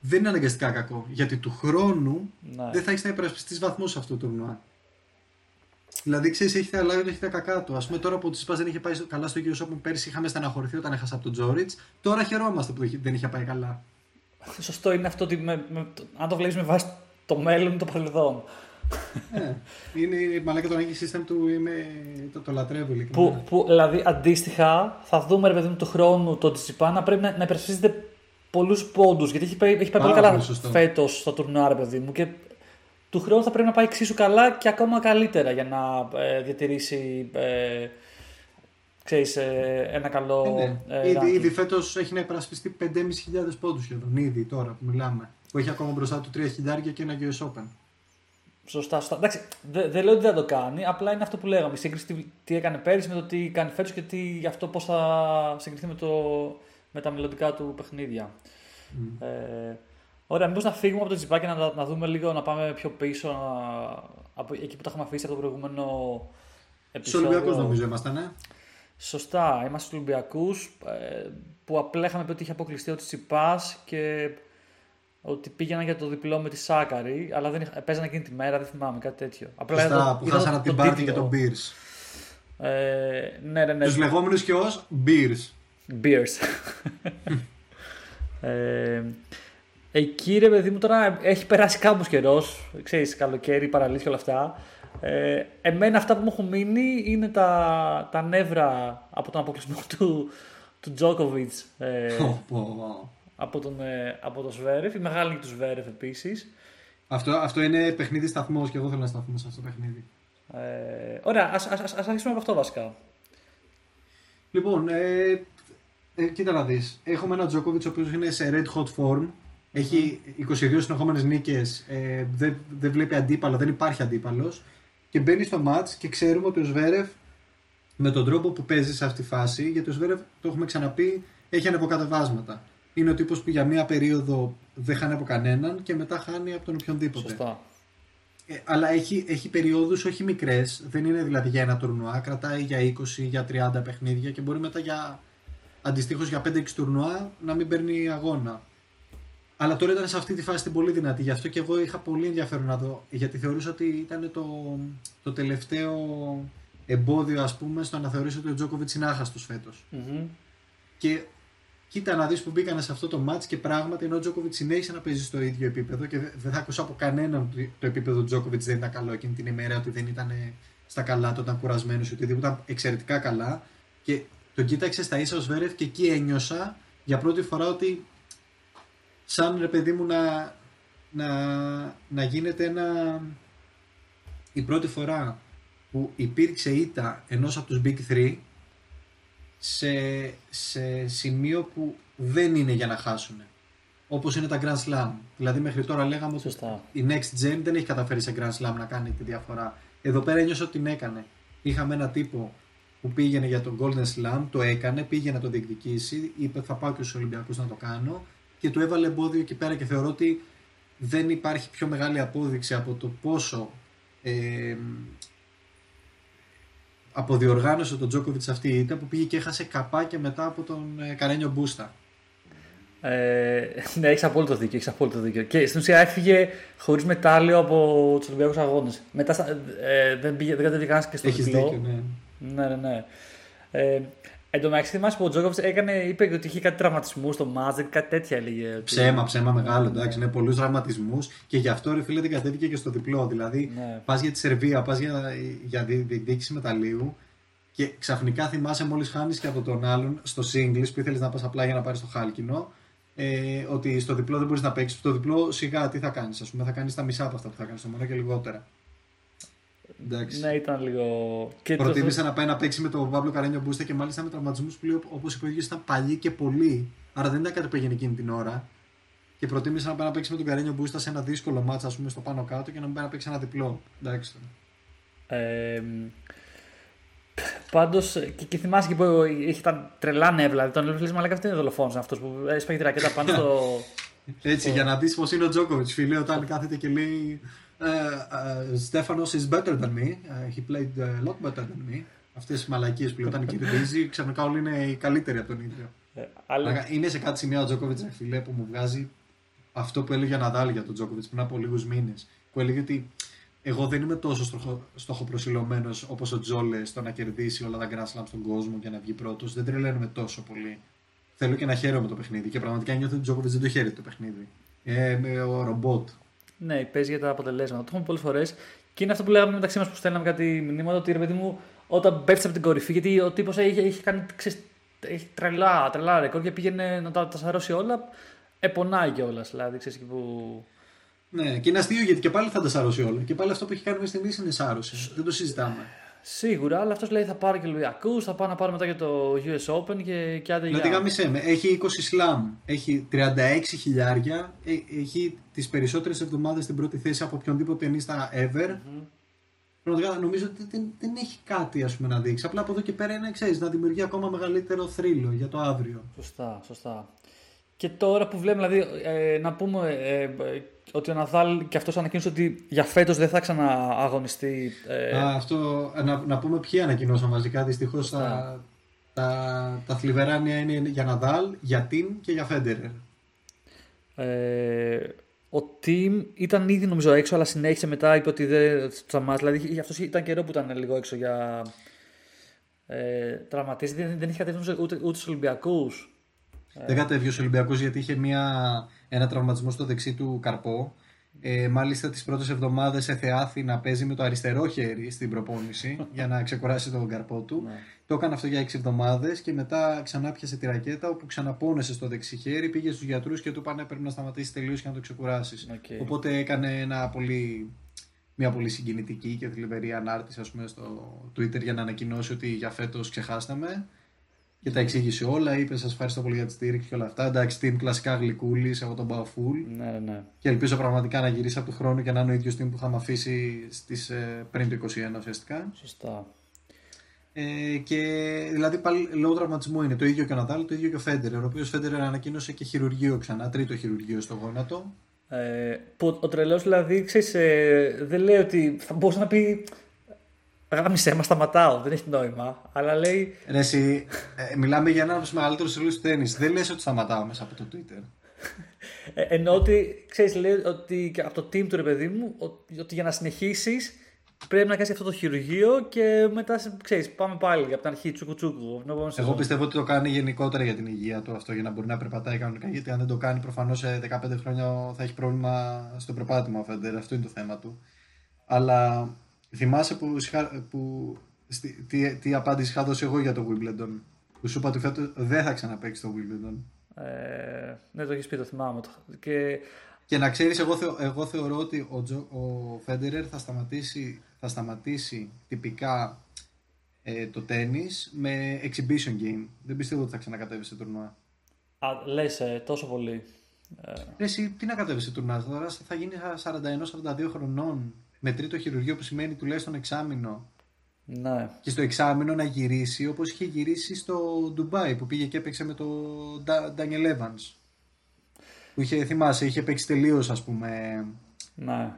B: δεν είναι αναγκαστικά κακό. Γιατί του χρόνου
C: ναι.
B: δεν θα έχεις να υπερασπιστείς βαθμούς σε αυτό το τουρνουά. Δηλαδή, ξέρεις, έχει τα καλά του, έχει τα κακά του. Α πούμε, τώρα που ο Τσιπάς δεν είχε πάει στο- καλά στο US Open πέρσι, είχαμε στεναχωρηθεί όταν έχασα από τον Τζόριτς. Τώρα χαιρόμαστε που δεν είχε πάει καλά.
C: Σωστό είναι αυτό ότι με, με, το- αν το βλέπεις με βάση το μέλλον ή το παρελθόν.
B: ε, είναι η μαλάκα το ranking system του, είμαι, το, το λατρεύω ειλικρινά.
C: Που, που, δηλαδή αντίστοιχα θα δούμε ρε παιδί μου του χρόνου το Τσιπά να πρέπει να, να υπερασπίζεται πολλούς πόντους. Γιατί έχει πάει, έχει πάει
B: Πάρα
C: πολύ καλά
B: πολύ σωστό.
C: φέτος στο τουρνουά, ρε παιδί μου. Και του χρόνου θα πρέπει να πάει εξίσου καλά και ακόμα καλύτερα για να ε, διατηρήσει ε, ξέρεις, ε, ένα καλό.
B: Ε, ναι.
C: ε,
B: ήδη,
C: ranking.
B: ήδη φέτος έχει να υπερασπιστεί 5.500 πόντους σχεδόν. Ήδη τώρα που μιλάμε. Που έχει ακόμα μπροστά του 3 χιλιάρια και ένα US Open.
C: Σωστά, σωστά. Εντάξει, δεν δε λέω ότι δεν θα το κάνει, απλά είναι αυτό που λέγαμε. Η σύγκριση τι, τι έκανε πέρυσι με το τι κάνει φέτος και τι, γι' αυτό πώς θα συγκριθεί με, το, με τα μελλοντικά του παιχνίδια. Ε, ωραία, μήπως να φύγουμε από το τσιπάκι να, να δούμε λίγο, να πάμε πιο πίσω να, από εκεί που τα είχαμε αφήσει από το προηγούμενο
B: Στου
C: επεισόδιο.
B: Ολυμπιακού νομίζω ήμασταν, ε.
C: Σωστά, είμαστε στους Ολυμπιακούς ε, που απλά είχαμε πει ότι είχε αποκλειστεί ο Τσιπάς και ότι πήγαιναν για το διπλό με τη Σάκαρη, αλλά δεν είχα, παίζανε εκείνη τη μέρα, δεν θυμάμαι κάτι τέτοιο. Απλά
B: Σωστά,
C: είδα-
B: που
C: είδα
B: χάσανε από την
C: τον
B: Πάρτι και
C: τίτλο.
B: τον Beers.
C: Ε, ναι, ναι, ναι.
B: Τους λεγόμενους και ως Beers.
C: Beers. ε, εκεί ρε παιδί μου τώρα έχει περάσει κάπως καιρός, ξέρεις, καλοκαίρι, παραλήθεια όλα αυτά. Ε, εμένα αυτά που μου έχουν μείνει είναι τα, τα νεύρα από τον αποκλεισμό του, του Djokovic ε,
B: Πω, πω.
C: από, τον, ε, από τον Σβέρεφ, η μεγάλη νίκη του Σβέρεφ επίσης.
B: Αυτό, αυτό είναι παιχνίδι σταθμός και εγώ θέλω να σταθούμε σε αυτό το παιχνίδι.
C: Ε, ωραία, ας, ας, ας, ας αρχίσουμε από αυτό βασικά.
B: Λοιπόν, ε, ε, κοίτα να δεις. Έχουμε έναν Τζόκοβιτ ο οποίος είναι σε red hot form. Έχει 22 συνεχόμενες νίκες. Ε, δεν, δεν βλέπει αντίπαλο, δεν υπάρχει αντίπαλος. Και μπαίνει στο match και ξέρουμε ότι ο Σβέρεφ με τον τρόπο που παίζει σε αυτή τη φάση, γιατί ο Σβέρεφ το έχουμε ξαναπεί, έχει ανεβοκατεβάσματα. Είναι ο τύπος που για μία περίοδο δεν χάνει από κανέναν και μετά χάνει από τον οποιονδήποτε.
C: Σωστά.
B: Ε, αλλά έχει, έχει περιόδους όχι μικρές, δεν είναι δηλαδή για ένα τουρνουά, κρατάει για 20, για 30 παιχνίδια και μπορεί μετά για αντιστοίχως για 5-6 τουρνουά να μην παίρνει αγώνα. Αλλά τώρα ήταν σε αυτή τη φάση την πολύ δυνατή, γι' αυτό και εγώ είχα πολύ ενδιαφέρον να δω, γιατί θεωρούσα ότι ήταν το, το τελευταίο εμπόδιο ας πούμε στο να θεωρήσω ότι ο Τζόκοβιτς είναι άχαστος φέτος.
C: Μμμ.
B: Και κοίτα να δεις που μπήκανε σε αυτό το μάτς και πράγματι ενώ ο Τζόκοβιτς συνέχισε να παίζει στο ίδιο επίπεδο και δεν θα ακούσω από κανέναν ότι το επίπεδο του Τζόκοβιτς δεν ήταν καλό εκείνη την ημέρα, ότι δεν ήταν στα καλά του, ήταν κουρασμένος ή οτιδήποτε, ήταν εξαιρετικά καλά. Και τον κοίταξες στα ίσα ο Σβέρεφ και εκεί ένιωσα για πρώτη φορά ότι σαν ρε παιδί μου να, να, να γίνεται ένα η πρώτη φορά που υπήρξε ήττα ενός από τους Big 3 σε, σε σημείο που δεν είναι για να χάσουν. Όπως είναι τα Grand Slam. Δηλαδή, μέχρι τώρα λέγαμε ότι
C: Σωστά.
B: η Next Gen δεν έχει καταφέρει σε Grand Slam να κάνει τη διαφορά. Εδώ πέρα ένιωσα ότι την έκανε. Είχαμε ένα τύπο που πήγαινε για τον Golden Slam, το έκανε, πήγε να το διεκδικήσει, είπε θα πάω και στους Ολυμπιακούς να το κάνω και του έβαλε εμπόδιο εκεί πέρα και θεωρώ ότι δεν υπάρχει πιο μεγάλη απόδειξη από το πόσο ε, αποδιοργάνωσε τον Τζόκοβιτ αυτή η ήττα που πήγε και έχασε καπάκια μετά από τον ε, Καρένιο Μπούστα.
C: Ε, ναι, έχεις απόλυτο δίκιο. Έχεις απόλυτο δίκιο. Και στην ουσία έφυγε χωρίς μετάλλιο από τους Ολυμπιακούς Αγώνες. Μετά στα- ε, δεν, πήγε, δεν κατέβηκε κανένας και στο
B: Έχεις
C: διπλό.
B: δίκιο, ναι.
C: Ναι, ναι, ναι. Ε, Εν τω μεταξύ, θυμάσαι που ο Τζόκοβιτς έκανε, είπε ότι είχε κάτι τραυματισμού στο Μάζεκ, κάτι τέτοια έλεγε. ότι-
B: Ψέμα, ψέμα μεγάλο, εντάξει, είναι πολλούς δραματισμού και γι' αυτό ρε φίλε την κατέβηκε και στο διπλό. Δηλαδή,
C: Ναι.
B: πας για τη Σερβία, πας για, για δι- διεκδίκηση μεταλλίου και ξαφνικά θυμάσαι μόλις χάνεις και από τον άλλον στο singles που ήθελες να πας απλά για να πάρεις το χάλκινο. Ε, ότι στο διπλό δεν μπορείς να παίξεις. Στο διπλό σιγά τι θα κάνεις, ας πούμε, θα κάνεις τα μισά από αυτά που θα κάνεις στο μόνο και λιγότερα. Εντάξει.
C: Ναι, ήταν λίγο. Και το-
B: Προτίμησε να πάει να παίξει με τον Παύλο Καρένιο Μπούστα και μάλιστα με τραυματισμούς που όπως είπε ο ίδιο ήταν παλιοί και πολλοί. Άρα δεν ήταν κάτι που πήγαινε εκείνη την ώρα. Και προτίμησε να πάει να παίξει με τον Καρένιο Μπούστα σε ένα δύσκολο μάτσα, ας πούμε, στο πάνω κάτω και να μην πάει να παίξει ένα διπλό. Εντάξει.
C: Ε, Πάντως, και, και θυμάσαι και που είχε τα τρελά νεύρα. Δηλαδή, τον έβλεπε μα λέγανε αυτό είναι δολοφόνος αυτός που έσπαγε τη ρακέτα πάνω στο.
B: Έτσι, για να δεις πώς είναι ο Τζόκοβιτς, φίλε, όταν κάθεται και λέει Στέφανος is better than me. Uh, he played a lot better than me. Αυτές τι μαλακίες που λέει όταν κερδίζει, ξαφνικά όλοι είναι οι καλύτεροι από τον ίδιο.
C: Ε, αλλά-
B: Μαλάκα, Είναι σε κάτι σημεία ο Τζόκοβιτς, ρε φίλε, που μου βγάζει αυτό που έλεγε ο Ναδάλ για τον Τζόκοβιτς πριν από λίγους μήνες. Που έλεγε ότι εγώ δεν είμαι τόσο στοχο, στοχοπροσιλωμένο όπως ο Τζόλε στο να κερδίσει όλα τα Grand Slam στον κόσμο και να βγει πρώτος. Δεν τρελαίνομαι τόσο πολύ. Θέλω και να χαίρομαι το παιχνίδι. Και πραγματικά νιώθω ότι ο Τζόκοβιτς δεν το χαίρεται το παιχνίδι. Ε, με ο ρομπότ.
C: Ναι, παίζει για τα αποτελέσματα. Το έχουμε πολλές φορές. Και είναι αυτό που λέγαμε μεταξύ μας που στέλναμε κάτι μηνύματα ότι ρε παιδί μου, όταν πέφτεις από την κορυφή, γιατί ο τύπος έχει, έχει κάνει ξέρεις, έχει τρελά, τρελά ρεκόρ και πήγαινε να τα, τα σαρώσει όλα. Επονάει κιόλας. Δηλαδή, ξέρεις και που.
B: Ναι, και είναι αστείο γιατί και πάλι θα τα σάρωσε όλα. Και πάλι αυτό που έχει κάνει μέχρι στιγμής είναι σάρωση. Δεν το συζητάμε.
C: Σίγουρα, αλλά αυτός λέει θα πάρει και Λουιακούς, θα πάω να πάρω μετά και το US Open και, και άντε
B: Δηλαδή
C: για.
B: γάμισέ με, έχει 20 σλάμ, έχει 36 χιλιάρια, ε- έχει τις περισσότερες εβδομάδες στην πρώτη θέση από οποιονδήποτε ταινίστα ever. Πραγματικά νομίζω ότι δεν, δεν έχει κάτι ας πούμε, να δείξει. Απλά από εδώ και πέρα είναι ξέρεις, να δημιουργεί ακόμα μεγαλύτερο θρύλο για το αύριο.
C: Σωστά, σωστά. Και τώρα που βλέπουμε, δηλαδή, ε, να πούμε ε, ε, ότι ο Ναδάλ και αυτός ανακοίνωσε ότι για φέτος δεν θα ξανααγωνιστεί. Ε,
B: Α, αυτό, να, να πούμε ποιοι ανακοινώσαν βασικά. Δυστυχώς τα, τα, τα θλιβερά νέα είναι για Ναδάλ, για Τιμ και για Φέντερερ.
C: Ε, ο Team ήταν ήδη νομίζω έξω, αλλά συνέχισε μετά. Είπε ότι δεν σταμάτησε. Δηλαδή, αυτός ήταν καιρό που ήταν λίγο έξω για. Ε, τραυματίσει. Δεν, δεν είχε κατέβει νομίζω, ούτε, ούτε στους Ολυμπιακούς.
B: Δεν κατέβηκε ο Ολυμπιακό γιατί είχε μια, ένα τραυματισμό στο δεξί του καρπό. Ε, μάλιστα τις πρώτες εβδομάδες εθεάθη να παίζει με το αριστερό χέρι στην προπόνηση για να ξεκουράσει τον καρπό του. Το έκανε αυτό για 6 εβδομάδες και μετά ξαναπιάσε τη ρακέτα όπου ξαναπόνεσε στο δεξί χέρι. Πήγε στους γιατρούς και του είπαν πρέπει να σταματήσεις τελείως και να το ξεκουράσεις.
C: Οκ.
B: Οπότε έκανε ένα πολύ, μια πολύ συγκινητική και θλιβερή ανάρτηση ας πούμε, στο Twitter για να ανακοινώσει ότι για φέτος ξεχάσαμε. Και τα εξήγησε όλα. Είπε: Σας ευχαριστώ πολύ για τη στήριξη και όλα αυτά. Εντάξει, Thiem κλασικά γλυκούλης, εγώ τον πάω full.
C: Ναι, ναι.
B: Και ελπίζω πραγματικά να γυρίσει από του χρόνου και να είναι ο ίδιος Thiem που είχαμε αφήσει στις, ε, πριν το 21 ουσιαστικά.
C: Σωστά.
B: Ε, και δηλαδή πάλι λόγω τραυματισμού είναι το ίδιο και ο Ναδάλ, το ίδιο και ο Φέντερερ. Ο οποίος Φέντερερ ανακοίνωσε και χειρουργείο ξανά, τρίτο χειρουργείο στο γόνατο.
C: Ε, που ο τρελός δηλαδή, ξέρεις, ε, δεν λέει ότι θα μπορούσε να πει. Γάμισε, μα σταματάω, δεν έχει νόημα. Αλλά λέει.
B: Ρε, εσύ, ε, μιλάμε για έναν από τους μεγαλύτερους τρελού του τέννη. Δεν λες ότι σταματάω μέσα από το Twitter.
C: Ε, εννοώ ότι, ξέρεις, λέει ότι και από το team του ρε παιδί μου, ότι, ότι για να συνεχίσεις πρέπει να κάνεις αυτό το χειρουργείο και μετά, ξέρεις, πάμε πάλι από την αρχή τσούκου τσούκου.
B: Εγώ πιστεύω ότι το κάνει γενικότερα για την υγεία του αυτό, για να μπορεί να περπατάει κανονικά. Γιατί αν δεν το κάνει, προφανώς σε 15 χρόνια θα έχει πρόβλημα στο περπάτημα ο Φέντερ. Αυτό είναι το θέμα του. Αλλά θυμάσαι που, συχα- που στη- τι, τι απάντηση είχα δώσει εγώ για το Wimbledon; Που σου είπα ότι φέτος δεν θα ξαναπέξει το Wimbledon.
C: Ε, ναι, το έχεις πει, το θυμάμαι. Το- Και
B: Και να ξέρεις, εγώ, θεω- εγώ θεωρώ ότι ο, Τζο, ο Φέντερερ θα σταματήσει, θα σταματήσει τυπικά ε, το τέννις με exhibition game. Δεν πιστεύω ότι θα ξανακατέβει σε τουρνουά.
C: α, λες ε, τόσο πολύ. Ε,
B: Ρε, εσύ τι να κατέβεις σε τουρνουά, τώρα; Θα γίνεις 41-42 χρονών με τρίτο χειρουργείο που σημαίνει τουλάχιστον εξάμηνο.
C: ναι.
B: Και στο εξάμηνο να γυρίσει όπως είχε γυρίσει στο Ντουμπάι που πήγε και έπαιξε με το Daniel Evans. Που είχε, θυμάσαι, είχε παίξει τελείως ας πούμε
C: Ναι.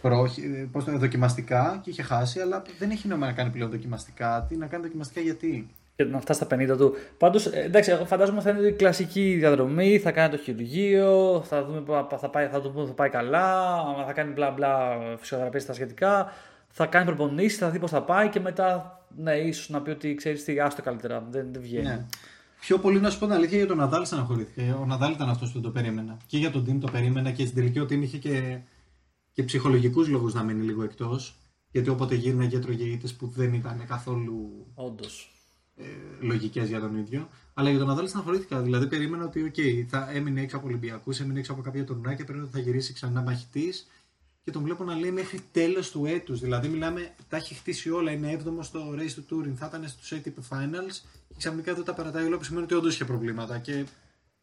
B: προ, πώς το, δοκιμαστικά και είχε χάσει, αλλά δεν έχει νόημα να κάνει πλέον δοκιμαστικά. Τι να κάνει δοκιμαστικά γιατί;
C: Και να φτάσει στα 50 του. Πάντως, εντάξει, εγώ φαντάζομαι θα είναι η κλασική διαδρομή, θα κάνει το χειρουργείο, θα δούμε που θα πάει, θα το πούμε θα πάει καλά, άμα θα κάνει μπλα μπλα φυσιοθεραπεία στα σχετικά. θα κάνει προπονήσεις, θα δει πώς θα πάει και μετά, ναι, ίσως να πει ότι ξέρεις τι, άστο καλύτερα. Δεν, δεν βγαίνει.
B: Ναι. Πιο πολύ να σου πω την αλήθεια για τον Ναδάλ στεναχωρήθηκα. Ο Ναδάλ ήταν αυτός που το περίμενα. Και για τον Τιμ το περίμενα και στην τελική ότι είχε και, και ψυχολογικούς λόγους να μείνει λίγο εκτός. Γιατί όποτε γύρνε και έτρωγε ήττες που δεν ήταν καθόλου
C: Όντως.
B: Ε, λογικές για τον ίδιο. Αλλά για τον Ναδάλ στεναχωρήθηκα. Δηλαδή περίμενα ότι okay, θα έμεινε έξω από Ολυμπιακούς, έμεινε έξω από κάποια τουρνά και περίμενα ότι θα γυρίσει ξανά μαχητής. Και τον βλέπω να λέει μέχρι τέλος του έτους. Δηλαδή μιλάμε, τα έχει χτίσει όλα. Είναι 7ο στο race του Touring, θα ήταν στους ATP Finals και ξαφνικά δεν τα παρατάει όλα που σημαίνει ότι όντως είχε προβλήματα. Και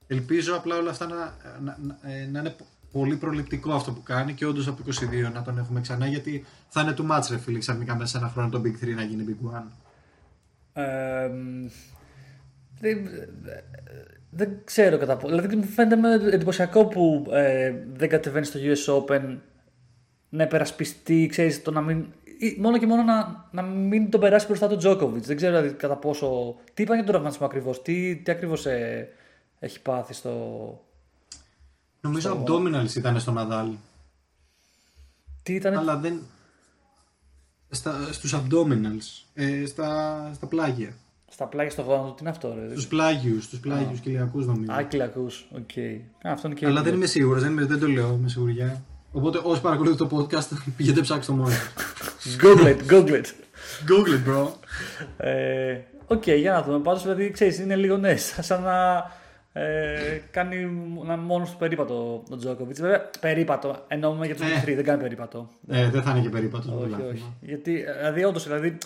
B: ελπίζω απλά όλα αυτά να, να, να, ε, να είναι πολύ προληπτικό αυτό που κάνει και όντως από 22 να τον έχουμε ξανά γιατί θα είναι too much ρε φίλοι ξαφνικά μέσα σε ένα χρόνο το Big 3 να γίνει Big 1.
C: Ε, δεν, δεν ξέρω κατά πόσο. Δηλαδή μου φαίνεται με εντυπωσιακό που ε, δεν κατεβαίνεις στο US Open να υπερασπιστεί, ξέρεις, το να μην. ή Μόνο και μόνο να, να μην τον περάσει μπροστά του Τζόκοβιτς. Δεν ξέρω δηλαδή, κατά πόσο. Τι είπαν για τον τραυματισμό ακριβώς, τι, τι ακριβώς ε, έχει πάθει στο.
B: Νομίζω abdominals ήταν στο Nadal.
C: Τι ήταν.
B: Αλλά δεν. Στα, στους abdominals, ε, στα, στα πλάγια.
C: Στα πλάγια στο γόνατο, τι είναι αυτό, ρε.
B: Στους πλάγιους, στους πλάγιους κοιλιακούς νομίζω.
C: Α, κοιλιακού. Οκ. Α, Αυτό είναι και.
B: Αλλά δεν είμαι σίγουρος, δεν, είμαι- δεν το λέω με σιγουριά. Οπότε όσοι παρακολουθείτε το podcast πηγαίνετε ψάξτε το μόνο. σας.
C: Google it, Google it.
B: Google it bro.
C: Ε, Οκ, για να δούμε. Πάντως, δηλαδή, ξέρεις, είναι λίγο ναι, σαν να ε, κάνει ένα μόνος του περίπατο ο Τζόκοβιτς. Βέβαια, περίπατο. Εννοούμε για του
B: Ε.
C: Big 3, δεν κάνει περίπατο.
B: Ε, δεν θα είναι και περίπατος. το
C: όχι,
B: πρωτάθλημα.
C: όχι. Γιατί, δηλαδή, όντως, δηλαδή,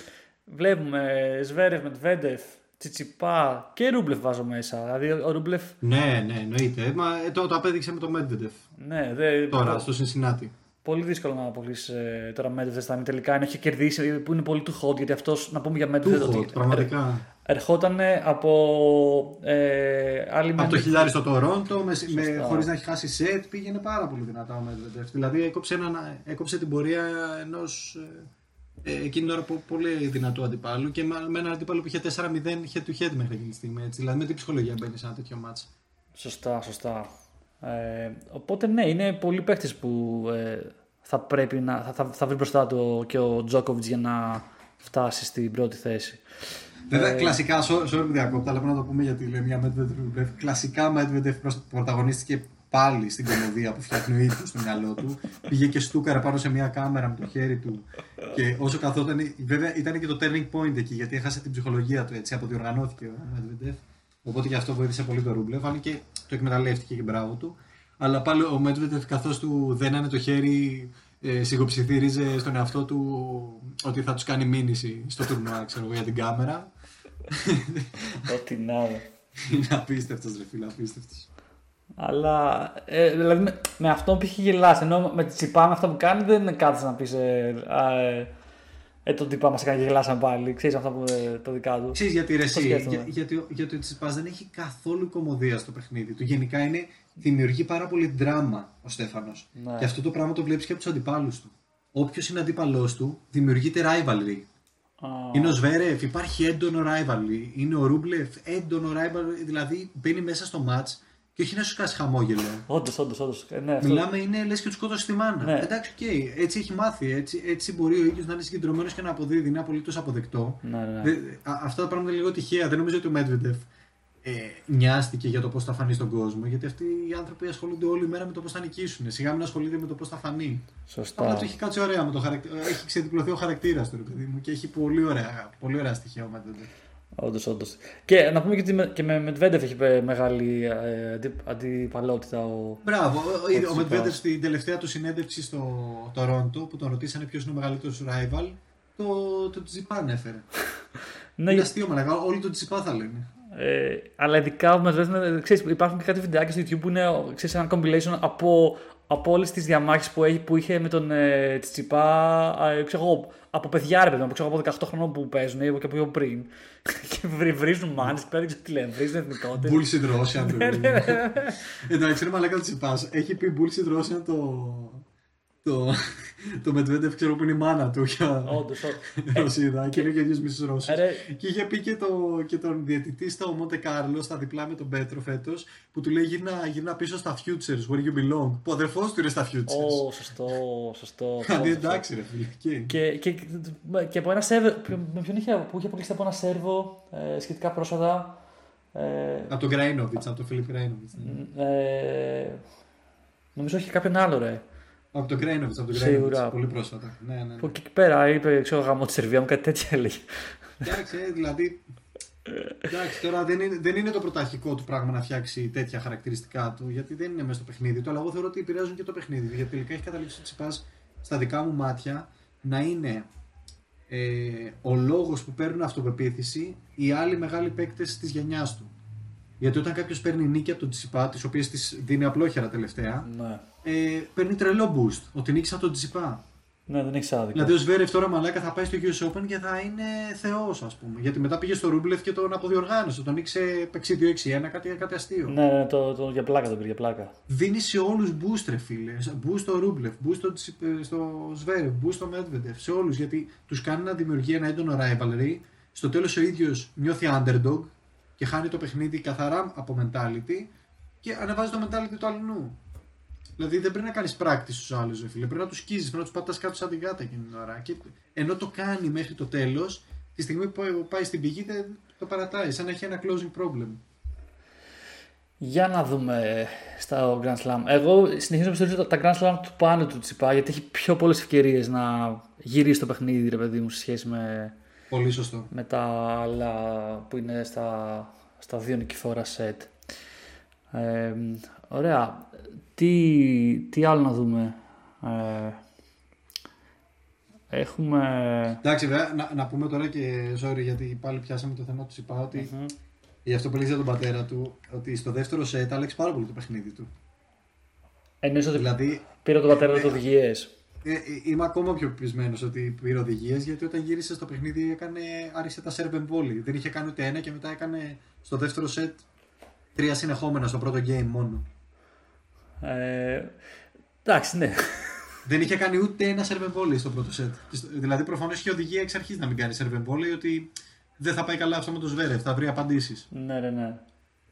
C: βλέπουμε Ζβέρεφ, Μεντβέντεφ, Τσιτσιπά και Ρούμπλεφ βάζω μέσα. Δηλαδή, ο Ρούμπλεφ,
B: Ναι, ναι, εννοείται. Μα ε, το, το απέδειξε με το Medvedev
C: ναι, δε,
B: τώρα στο Cincinnati.
C: Πολύ δύσκολο να απολύσεις ε, τώρα Medvedev στα τελικά. Αν έχει κερδίσει, που είναι πολύ του hot, γιατί αυτός, να πούμε για Medvedev,
B: Του
C: ότι
B: hot, πραγματικά.
C: Ερχόταν από ε, άλλη
B: Από το
C: Medvedev.
B: χιλιάρι στο Τορόντο, με, με,
C: Σωστά.
B: χωρίς να έχει χάσει σετ, πήγαινε πάρα πολύ δυνατά ο Medvedev. Δηλαδή έκοψε, ένα, έκοψε την πορεία ενός ε, ε, εκείνη την ώρα που πολύ δυνατού αντιπάλου και με, με έναν αντίπαλο που είχε 4-0 head to head μέχρι εκείνη τη στιγμή. Έτσι. Δηλαδή με τι ψυχολογία μπαίνει σε ένα τέτοιο μάτς.
C: Σωστά, σωστά. Ε, οπότε ναι, είναι πολλοί παίχτε που ε, θα πρέπει να. Θα, θα, θα βρει μπροστά του και ο Τζόκοβιτ για να φτάσει στην πρώτη θέση.
B: Βέβαια, κλασικά, sorry sorry που διακόπτω, αλλά πρέπει να το πούμε γιατί λέει μια Medvedev. Κλασικά Medvedev προς- πρωταγωνίστηκε πάλι στην κομμωδία που φτιάχνει ο ίδιος στο μυαλό του. Πήγε και στούκαρε πάνω σε μια κάμερα με το χέρι του. Και όσο καθόταν. Βέβαια, ήταν και το turning point εκεί, γιατί έχασε την ψυχολογία του έτσι. Αποδιοργανώθηκε ο Medvedev. Οπότε γι' αυτό βοήθησε πολύ το Ρούμπλεφ. Αν και το εκμεταλλεύτηκε και μπράβο του. Αλλά πάλι ο Medvedev, καθώς του δένανε το χέρι, ε, σιγοψιθύριζε στον εαυτό του ότι θα τους κάνει μήνυση στο τουρνουά, ξέρω εγώ, για την κάμερα.
C: Ό,τι να είναι.
B: Είναι απίστευτος, ρε φίλε, απίστευτος.
C: Αλλά ε, δηλαδή με, με αυτό που είχε γελάσει. Ενώ με τη τσιπά με αυτά που κάνει δεν είναι κάτι να πεις. Ε, α, ε, ε, τον τυπά μας έκανε και γελάσαμε πάλι. Ξέρεις αυτά που ε, το δικά του.
B: Ξέρεις γιατί ρε
C: Το
B: εσύ,
C: σκέφτομαι.
B: για, γιατί, ο- γιατί ο Τσιτσιπάς δεν έχει καθόλου κωμωδία στο παιχνίδι του. Γενικά είναι, δημιουργεί πάρα πολύ δράμα ο Στέφανος.
C: Ναι.
B: Και αυτό το πράγμα το βλέπεις και από τους αντιπάλους του. Όποιος είναι αντίπαλός του, δημιουργείται rivalry.
C: Α,
B: Είναι ο Ζβέρεφ, υπάρχει έντονο rivalry. Είναι ο Ρούμπλεφ, έντονο rivalry. Δηλαδή μπαίνει μέσα στο match και όχι να σου σκάσει χαμόγελο.
C: Όντως, όντως, όντως. Ε, ναι, αυτό-
B: Μιλάμε, είναι λες και τους σκότωσε τη μάνα.
C: Ναι.
B: Εντάξει, οκ, έτσι έχει μάθει. Έτσι, έτσι μπορεί ο ίδιο να είναι συγκεντρωμένος και να αποδίδει. Είναι απολύτως αποδεκτό.
C: Ναι, ναι, ναι.
B: Δε- α- αυτά τα πράγματα είναι λίγο τυχαία. Δεν νομίζω ότι ο Medvedev ε, νοιάστηκε για το πώς θα φανεί στον κόσμο. Γιατί αυτοί οι άνθρωποι ασχολούνται όλη μέρα με το πώς θα νικήσουν. Σιγά μην ασχολείται με το πώς θα φανεί.
C: Σωστά.
B: Απλά του έχει κάτσει ωραία με το χαρακτήρα. Έχει ξεδιπλωθεί ο χαρακτήρας του, ρε παιδί μου, και έχει πολύ ωραία, πολύ ωραία στοιχεία ο Medvedev.
C: Όντως, όντως. Και να πούμε και ότι με, και με Μετβέντεφ έχει ε, μεγάλη ε, αντι, αντιπαλότητα ο.
B: Μπράβο. Ο, ο, ο
C: Τσιπάς.
B: Medvedev στην τελευταία του συνέντευξη στο Τορόντο που τον ρωτήσανε ποιος είναι ο μεγαλύτερος rival, το, το Τσιπά ανέφερε.
C: Ναι,
B: Είναι αστείο, μαλακά. Όλοι το Τσιπά θα λένε.
C: Ε, αλλά ειδικά ο Μετβέντεφ, ε, ξέρεις, υπάρχουν και κάτι βιντεάκια στο YouTube που είναι ξέρεις, ένα compilation από, από όλες τις διαμάχες που, έχει- που είχε με τον ε, Τσιτσιπά. Ε, ξέρω, εγώ, από παιδιά ρε παιδί μου, που ξέρω, από 18 χρονών που παίζουν ή και από πιο πριν. και βρι- βρίζουν μάνες, πέρα δεν ξέρω τι λένε, βρίζουν εθνικότητες.
B: Bullshit Russian. το λέει. Εντάξει, είναι μαλακά το Τσιπάς. Έχει πει Bullshit Russian το. Το, το Μετβέντεφ ξέρω που είναι η μάνα του για
C: Όντως, ό-
B: Ρωσίδα και είναι και ο ίδιος μισός Ρώσος.
C: Ε, ρε.
B: Και είχε πει και, το, και τον διαιτητή στο Μοντε Κάρλος, στα διπλά με τον Πέτρο φέτος, που του λέει γύρνα, γύρνα πίσω στα Futures, where you belong. Που ο αδερφός του είναι στα Futures.
C: Ω, σωστό, σωστό.
B: Δηλαδή
C: σωστό.
B: εντάξει, ρε φίλε. εκεί.
C: Και, και, και από ένα σερβο, με ποιον είχε, που είχε αποκλειστεί από ένα σερβο ε, σχετικά πρόσφατα. Ε,
B: Από τον Γκράινοβιτ, από τον Φίλιπ Γκράινοβιτ.
C: ε, νομίζω είχε κάποιον άλλο ρε.
B: Από τον Γκράινοβιτ, από τον
C: Σίγουρα.
B: Γκράινοβιτ. Πολύ πρόσφατα. Ναι, ναι. ναι.
C: Που εκεί πέρα είπε, ξέρω γάμο της Σερβίας μου, κάτι τέτοια έλεγε.
B: Εντάξει, ε, δηλαδή. Εντάξει, τώρα δεν είναι, δεν είναι το πρωταρχικό του πράγμα να φτιάξει τέτοια χαρακτηριστικά του, γιατί δεν είναι μέσα στο παιχνίδι του, αλλά εγώ θεωρώ ότι επηρεάζουν και το παιχνίδι του. Γιατί τελικά έχει καταλήξει ο Τσιπάς στα δικά μου μάτια να είναι ε, ο λόγος που παίρνουν αυτοπεποίθηση οι άλλοι μεγάλοι παίκτες της γενιάς του. Γιατί όταν κάποιος παίρνει νίκη από τον Τσιπά, τις οποίες της δίνει απλόχερα τελευταία,
C: ναι.
B: Ε, παίρνει τρελό boost. Ότι νίκησε από τον Τσιπά.
C: ναι, δεν έχει άδικο.
B: Δηλαδή ο Σβέρεφ τώρα μαλάκα θα πάει στο US Open και θα είναι θεός, ας πούμε. Γιατί μετά πήγε στο Ρούμπλεφ και τον αποδιοργάνωσε. Τον ήξε 6-2-6-1, κάτι, κάτι αστείο.
C: Ναι, ναι, το, το, για πλάκα το πήρε, για πλάκα.
B: Δίνει σε όλους boost, ρε φίλε. Boost στο Ρούμπλεφ, boost στο, Τσι- ε, στο Σβέρεφ, boost στο Medvedev. Σε όλους. Γιατί τους κάνει να δημιουργεί ένα έντονο rivalry. Στο τέλος ο ίδιος νιώθει underdog και χάνει το παιχνίδι καθαρά από mentality και ανεβάζει το mentality του αλλού. Δηλαδή δεν πρέπει να κάνεις πράκτης στους άλλους, φίλε. Πρέπει να τους σκίζεις, πρέπει να τους πατάς κάτω σαν την γάτα εκείνη την ώρα. Και ενώ το κάνει μέχρι το τέλος, τη στιγμή που πάει στην πηγή δεν το παρατάει, σαν να έχει ένα closing problem.
C: Για να δούμε στα Grand Slam. Εγώ συνεχίζω να πιστεύω τα Grand Slam του πάνω του Τσιπά γιατί έχει πιο πολλές ευκαιρίες να γυρίσει το παιχνίδι, ρε παιδί μου, σε σχέση με,
B: Πολύ σωστό.
C: με τα άλλα που είναι στα, στα δύο νικηφόρα σετ. Ε, ωραία. Τι, τι άλλο να δούμε; Ε, έχουμε...
B: Εντάξει, βέβαια, να, να πούμε τώρα και sorry γιατί πάλι πιάσαμε το θέμα τους Τσιπά ότι για αυτό που έλεγε για τον πατέρα του, ότι στο δεύτερο σετ άλλαξε πάρα πολύ το παιχνίδι του.
C: Εννοείς ότι
B: Δηλαδή,
C: πήρε τον πατέρα του οδηγίες.
B: ε, ε, είμαι ακόμα πιο πεισμένο ότι πήρε οδηγίες γιατί όταν γύρισε στο παιχνίδι έκανε, άρχισε τα serve and volley. Δεν είχε κάνει ούτε ένα και μετά έκανε στο δεύτερο σετ τρία συνεχόμενα στο πρώτο game μόνο.
C: Ε, εντάξει, ναι.
B: Δεν είχε κάνει ούτε ένα serve and volley στο πρώτο σετ. Δηλαδή, προφανώς είχε οδηγία εξ αρχής να μην κάνει serve and volley ότι δεν θα πάει καλά αυτό με το Σβέρεφ, θα βρει απαντήσεις.
C: ναι, ναι, ναι.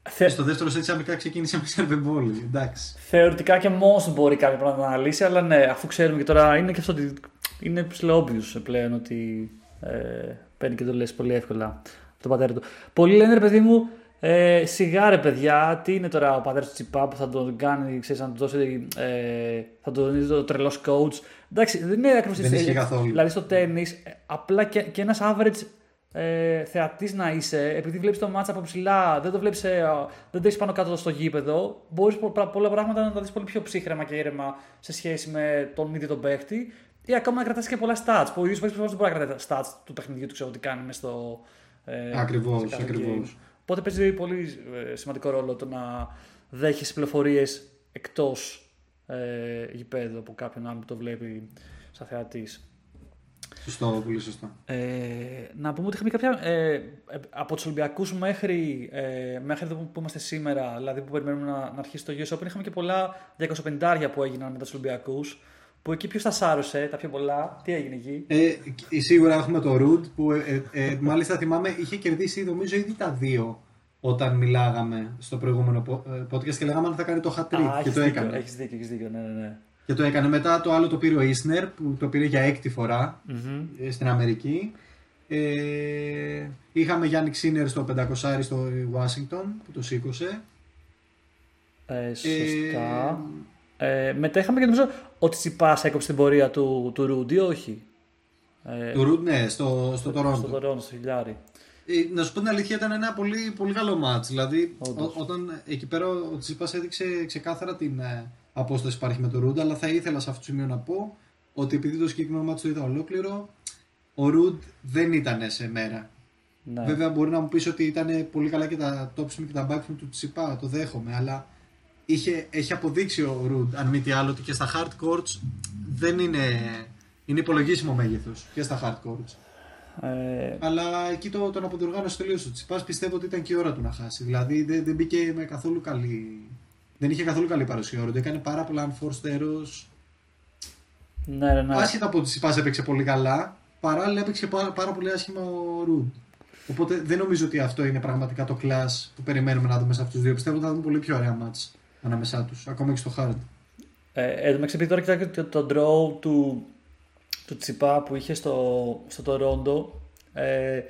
C: Θε,
B: Στο δεύτερο σετ ξαφνικά ξεκίνησε με serve and volley. Εντάξει.
C: Θεωρητικά και μόνος του μπορεί κάποιο πράγμα να αναλύσει, αλλά ναι, αφού ξέρουμε και τώρα είναι και αυτό ότι είναι ψηλό obvious πλέον ότι ε, παίρνει και το λες πολύ εύκολα τον πατέρα του. Πολλοί λένε ρε παιδί μου, ε, σιγά ρε παιδιά, τι είναι τώρα ο πατέρας του Τσιπά που θα τον κάνει, ξέρεις, να του δώσει, ε, θα τον δει το τρελό coach. Εντάξει, δεν είναι ακριβώς
B: Δεν ισχύει καθόλου.
C: Δηλαδή στο τέννη, απλά και, και ένας average ε, θεατής να είσαι, επειδή βλέπεις το μάτσα από ψηλά, δεν το βλέπεις, ε, δεν το έχει πάνω κάτω στο γήπεδο, μπορείς πολλά πράγματα να τα δεις πολύ πιο ψύχρεμα και ήρεμα σε σχέση με τον ίδιο τον παίχτη ή ακόμα να κρατάς και πολλά stats. Που ο ίδιος παίχτης δεν μπορεί να κρατάει τα stats του παιχνιδιού του, ξέρω τι κάνει μες στο. Ε,
B: Ακριβώς,
C: σε κάθε
B: ακριβώς.
C: game. Οπότε παίζει πολύ ε, σημαντικό ρόλο το να δέχεσαι πληροφορίες εκτός ε, γηπέδου από κάποιον άλλο που το βλέπει σαν θεατής.
B: Σωστό, πολύ σωστό.
C: Ε, να πούμε ότι είχαμε κάποια. Ε, ε, από τους Ολυμπιακούς μέχρι, ε, μέχρι εδώ που είμαστε σήμερα, δηλαδή που περιμένουμε να, να αρχίσει το US Open, είχαμε και πολλά 250 που έγιναν μετά τους Ολυμπιακούς. Που εκεί ποιος τα σάρωσε, τα πιο πολλά. Τι έγινε εκεί;
B: Ε, και σίγουρα έχουμε το Root που ε, ε, ε, μάλιστα θυμάμαι είχε κερδίσει νομίζω ήδη τα δύο όταν μιλάγαμε στο προηγούμενο πο- ε, podcast και λέγαμε αν θα κάνει το hat trick και
C: έχεις
B: το
C: δίκιο,
B: έκανε.
C: Έχεις δίκιο, έχεις δίκιο, ναι, ναι, ναι.
B: Και το έκανε. Μετά το άλλο το πήρε ο Ισνερ που το πήρε για έκτη φορά ε, στην Αμερική. Ε, είχαμε Γιάννη Ξίνερ στο 500 στο Washington που το σήκωσε.
C: Ε, σωστά. Ε, μετά είχαμε και νομίζω ότι Τσιπάς έκοψε την πορεία του, του Ρούντι, όχι. Ε,
B: Το Root, ναι, στο, στο Toronto.
C: στο Τωρόνο, στο χιλιάρι.
B: Ε, να σου πω την αλήθεια, ήταν ένα πολύ, πολύ καλό μάτς. Δηλαδή,
C: Όντως.
B: ό- όταν εκεί πέρα ο Τσίπας έδειξε ξεκάθαρα την ε, απόσταση που υπάρχει με τον Ρούντ, αλλά θα ήθελα σε αυτό το σημείο να πω ότι επειδή το συγκεκριμένο μάτς το είδα ολόκληρο, ο Ρούντ δεν ήταν σε μέρα.
C: Ναι.
B: Βέβαια, μπορεί να μου πεις ότι ήταν πολύ καλά και τα top spin και τα back spin του Τσιπά, το δέχομαι, αλλά είχε, έχει αποδείξει ο Ρούντ, αν μη τι άλλο, ότι και στα hard courts δεν είναι. Είναι υπολογίσιμο μέγεθος και στα hard courts.
C: Ε,
B: Αλλά εκεί το, τον αποδιοργάνωσε τελείω ο Τσιπάς. Πιστεύω ότι ήταν και η ώρα του να χάσει. Δηλαδή δεν, δεν μπήκε με καθόλου καλή. Δεν είχε καθόλου καλή παρουσία. Ο Ρούντ έκανε πάρα πολλά unforced errors.
C: Ναι, ναι, ναι.
B: Άσχετα από ότι Τσιπάς έπαιξε πολύ καλά, παράλληλα έπαιξε πάρα, πάρα πολύ άσχημα ο Ρουντ. Οπότε δεν νομίζω ότι αυτό είναι πραγματικά το κλάσ που περιμένουμε να δούμε σε αυτούς τους δύο. Πιστεύω ότι θα δούμε πολύ πιο ωραία μάτς ανάμεσά τους, ακόμα και στο hard.
C: Ε, εν τω μεταξύ, επειδή τώρα κοιτάξτε το, το draw του, του Τσιπά που είχε στο, στο Toronto, ε,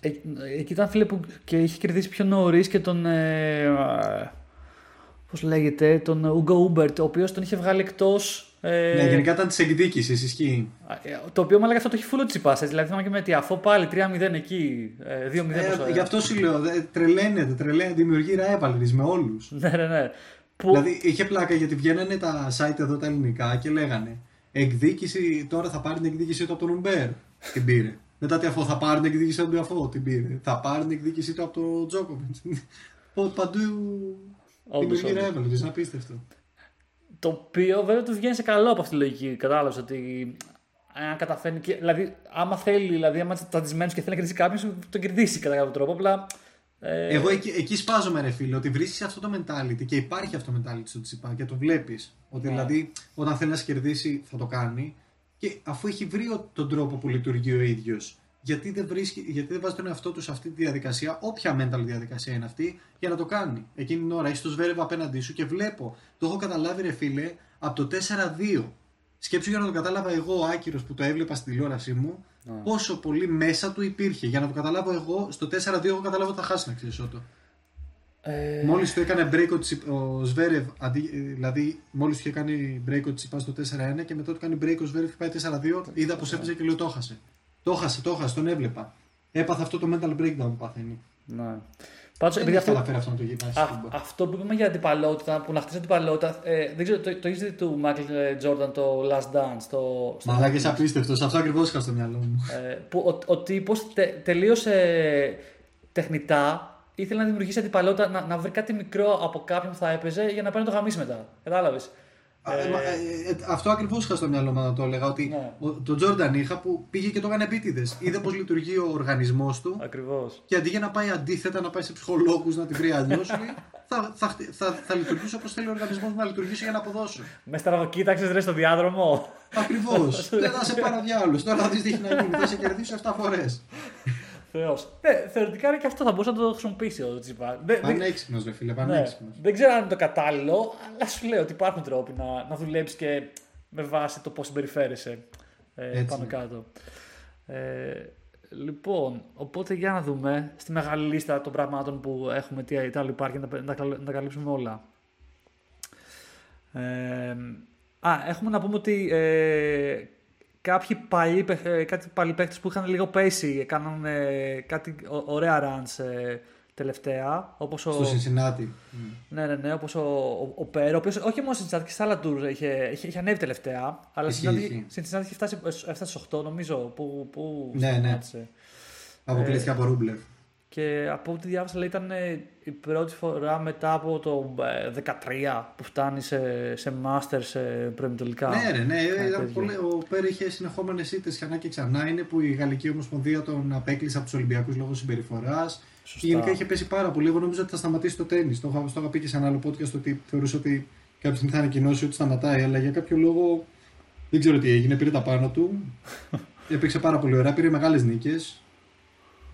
C: ε, εκεί ήταν φίλε που και είχε κερδίσει πιο νωρίς και τον. Ε, Πώς λέγεται, τον Ούγκο Ούμπερτ, ο οποίος τον είχε βγάλει εκτός. Ε,
B: Ναι, γενικά ήταν της εκδίκησης, ισχύει.
C: ε, το οποίο μάλλον αυτό το έχει φούλο τσιπά. έτσι, Δηλαδή θυμάμαι και με τη αφό πάλι 3-0 εκεί. Ε, 2-0 πόσο,
B: Ε, γι' αυτό σου λέω, δε- τρελαίνεται, τρελαίνεται, δημιουργεί rivalries με όλους.
C: Ναι, ναι, ναι. Που...
B: Δηλαδή είχε πλάκα γιατί βγαίνανε τα site εδώ τα ελληνικά και λέγανε Εκδίκηση, τώρα θα πάρει την εκδίκησή του από τον Ουμπέρ. Την πήρε. Μετά τι αφού θα πάρει την εκδίκησή του από τον Αφό. Την πήρε. Θα πάρει την εκδίκησή του από τον Τζόκοβιτς. Παντού
C: Όντως,
B: δημιουργεί
C: όντως.
B: rivalries, είναι απίστευτο.
C: Το οποίο βέβαια του βγαίνει σε καλό από αυτή τη λογική. Κατάλαβες ότι αν καταφέρνει. Και, δηλαδή, άμα θέλει, δηλαδή, άμα τσαντισμένο και θέλει να κερδίσει κάποιον, τον κερδίσει κατά κάποιο τρόπο. Απλά. Ε,
B: Εγώ εκεί, εκεί σπάζομαι, ρε φίλε, ότι βρίσκεις αυτό το mentality και υπάρχει αυτό το mentality στο Τσιπά και το βλέπεις. Ότι
C: Ναι.
B: δηλαδή όταν θέλει να σε κερδίσει θα το κάνει και αφού έχει βρει ο- τον τρόπο που λειτουργεί ο ίδιος, γιατί δεν, βρίσκει, γιατί δεν βάζει τον εαυτό του σε αυτή τη διαδικασία, όποια mental διαδικασία είναι αυτή, για να το κάνει. Εκείνη την ώρα έχεις το σβέρευ απέναντί σου και βλέπω, το έχω καταλάβει, ρε φίλε, από το 4-2. Σκέψου για να το κατάλαβα εγώ, ο Άκυρος που το έβλεπα στην τηλεόρασή μου, πόσο πολύ μέσα του υπήρχε. Για να το καταλάβω εγώ, στο 4-2 έχω καταλάβει ότι θα χάσει να ξέρεις το.
C: ε,
B: Μόλις του έκανε break ο, Τσιπ, ο Σβέρευ, αντί, ε, δηλαδή μόλις του είχε κάνει break ο Τσιπάς στο 4-1 και μετά του κάνει break ο Σβέρευ και πάει 4-2, είδα πως έπαιζε και λέω το χάσε. Το χάσε, το χάσε, τον έβλεπα. Έπαθα αυτό το mental breakdown που παθαίνει.
C: ναι. Πάντως,
B: Δεν
C: επειδή
B: έχει
C: αυτό,
B: καταφέρει αυτό να το γυρνάσει.
C: α, αυτό που είπαμε για αντιπαλότητα, που να χτίσει αντιπαλότητα, ε, δεν ξέρω, το, το έχεις δει του Μάικλ Τζόρνταν το Last Dance. Το, στο
B: Μαλάκι απίστευτος, αυτό ακριβώς είχα στο μυαλό μου.
C: Ε, που ο, ο τύπος τε, τελείωσε τεχνητά. Ήθελε να δημιουργήσει αντιπαλότητα, να, να βρει κάτι μικρό από κάποιον που θα έπαιζε για να παίρνει το γαμίσει μετά. Κατάλαβες.
B: Α, ε, μα, ε, ε, αυτό ακριβώς είχα στο μυαλό μου να το έλεγα. Ότι
C: Ναι.
B: ο, τον Τζόρνταν είχα που πήγε και το έκανε επίτηδες. Είδε πώς λειτουργεί ο οργανισμός του
C: Ακριβώς.
B: Και αντί για να πάει αντίθετα, να πάει σε ψυχολόγους να την βρει αλλιώς, θα, θα, χτι- θα, θα λειτουργήσει όπως θέλει ο οργανισμός να λειτουργήσει για να αποδώσω.
C: Μες στραβοκοίταξε ρε στο διάδρομο.
B: Ακριβώς. Δεν θα σε πάρω διάλογο. Τώρα θα δεις τι έχει να γίνει. Θα σε κερδίσω 7 φορές.
C: Θεός. Ναι, θεωρητικά είναι και αυτό θα μπορούσε να το χρησιμοποιήσει ο Τσιπά. Δεν- δεν-
B: Πανέξυπνος, ρε φίλε,
C: ναι,
B: πανέξυπνος.
C: δεν ξέρω αν είναι το κατάλληλο, αλλά σου λέω ότι υπάρχουν τρόποι να, να δουλέψεις και με βάση το πώς συμπεριφέρεσαι ε,
B: Έτσι
C: πάνω
B: είναι.
C: κάτω. Ε, λοιπόν, οπότε για να δούμε στη μεγάλη λίστα των πραγμάτων που έχουμε, τι, τι άλλο υπάρχει, να, τα- να, τα- να τα καλύψουμε όλα. Ε, α, έχουμε να πούμε ότι ε, κάποιοι παλιοί, παίχ- ε, κάτι παλιοί παίχτες που είχαν λίγο πέσει, έκαναν ε, κάτι ω- ωραία runs ε, τελευταία, όπως ο...
B: Στο Cincinnati.
C: Ναι, ναι, ναι, όπως ο, ο, ο Πέρ, ο οποίος όχι μόνο στην Cincinnati και στα άλλα tour είχε, είχε, είχε ανέβει τελευταία, αλλά
B: Ισχύει,
C: στην
B: ισχύει.
C: Cincinnati- στην Cincinnati είχε φτάσει, έφτασε στις 8 νομίζω, που, που
B: Ναι, ναι.
C: σταμάτησε.
B: Αποκλείστηκε από Ρούμπλεφ.
C: Και από ό,τι διάβασα λέει ήταν ε, η πρώτη φορά μετά από το ε, 13 που φτάνει σε, σε Masters σε προημιτελικά.
B: Ναι, ρε, ναι.
C: Κάτι
B: ήταν
C: τέτοιο.
B: πολύ- ο Πέρ είχε συνεχόμενες ήττες ξανά και ξανά. Είναι που η Γαλλική Ομοσπονδία τον απέκλεισε από τους Ολυμπιακούς λόγω συμπεριφοράς.
C: Σωστά.
B: Και γενικά είχε πέσει πάρα πολύ. Εγώ νόμιζα ότι θα σταματήσει το τέννη. Το, είχα- το είχα πει και σε ένα άλλο podcast ότι θεωρούσα ότι κάποια στιγμή θα ανακοινώσει ότι σταματάει. Αλλά για κάποιο λόγο δεν ξέρω τι έγινε. Πήρε τα πάνω του. Έπαιξε πάρα πολύ ωραία. Πήρε μεγάλες νίκες.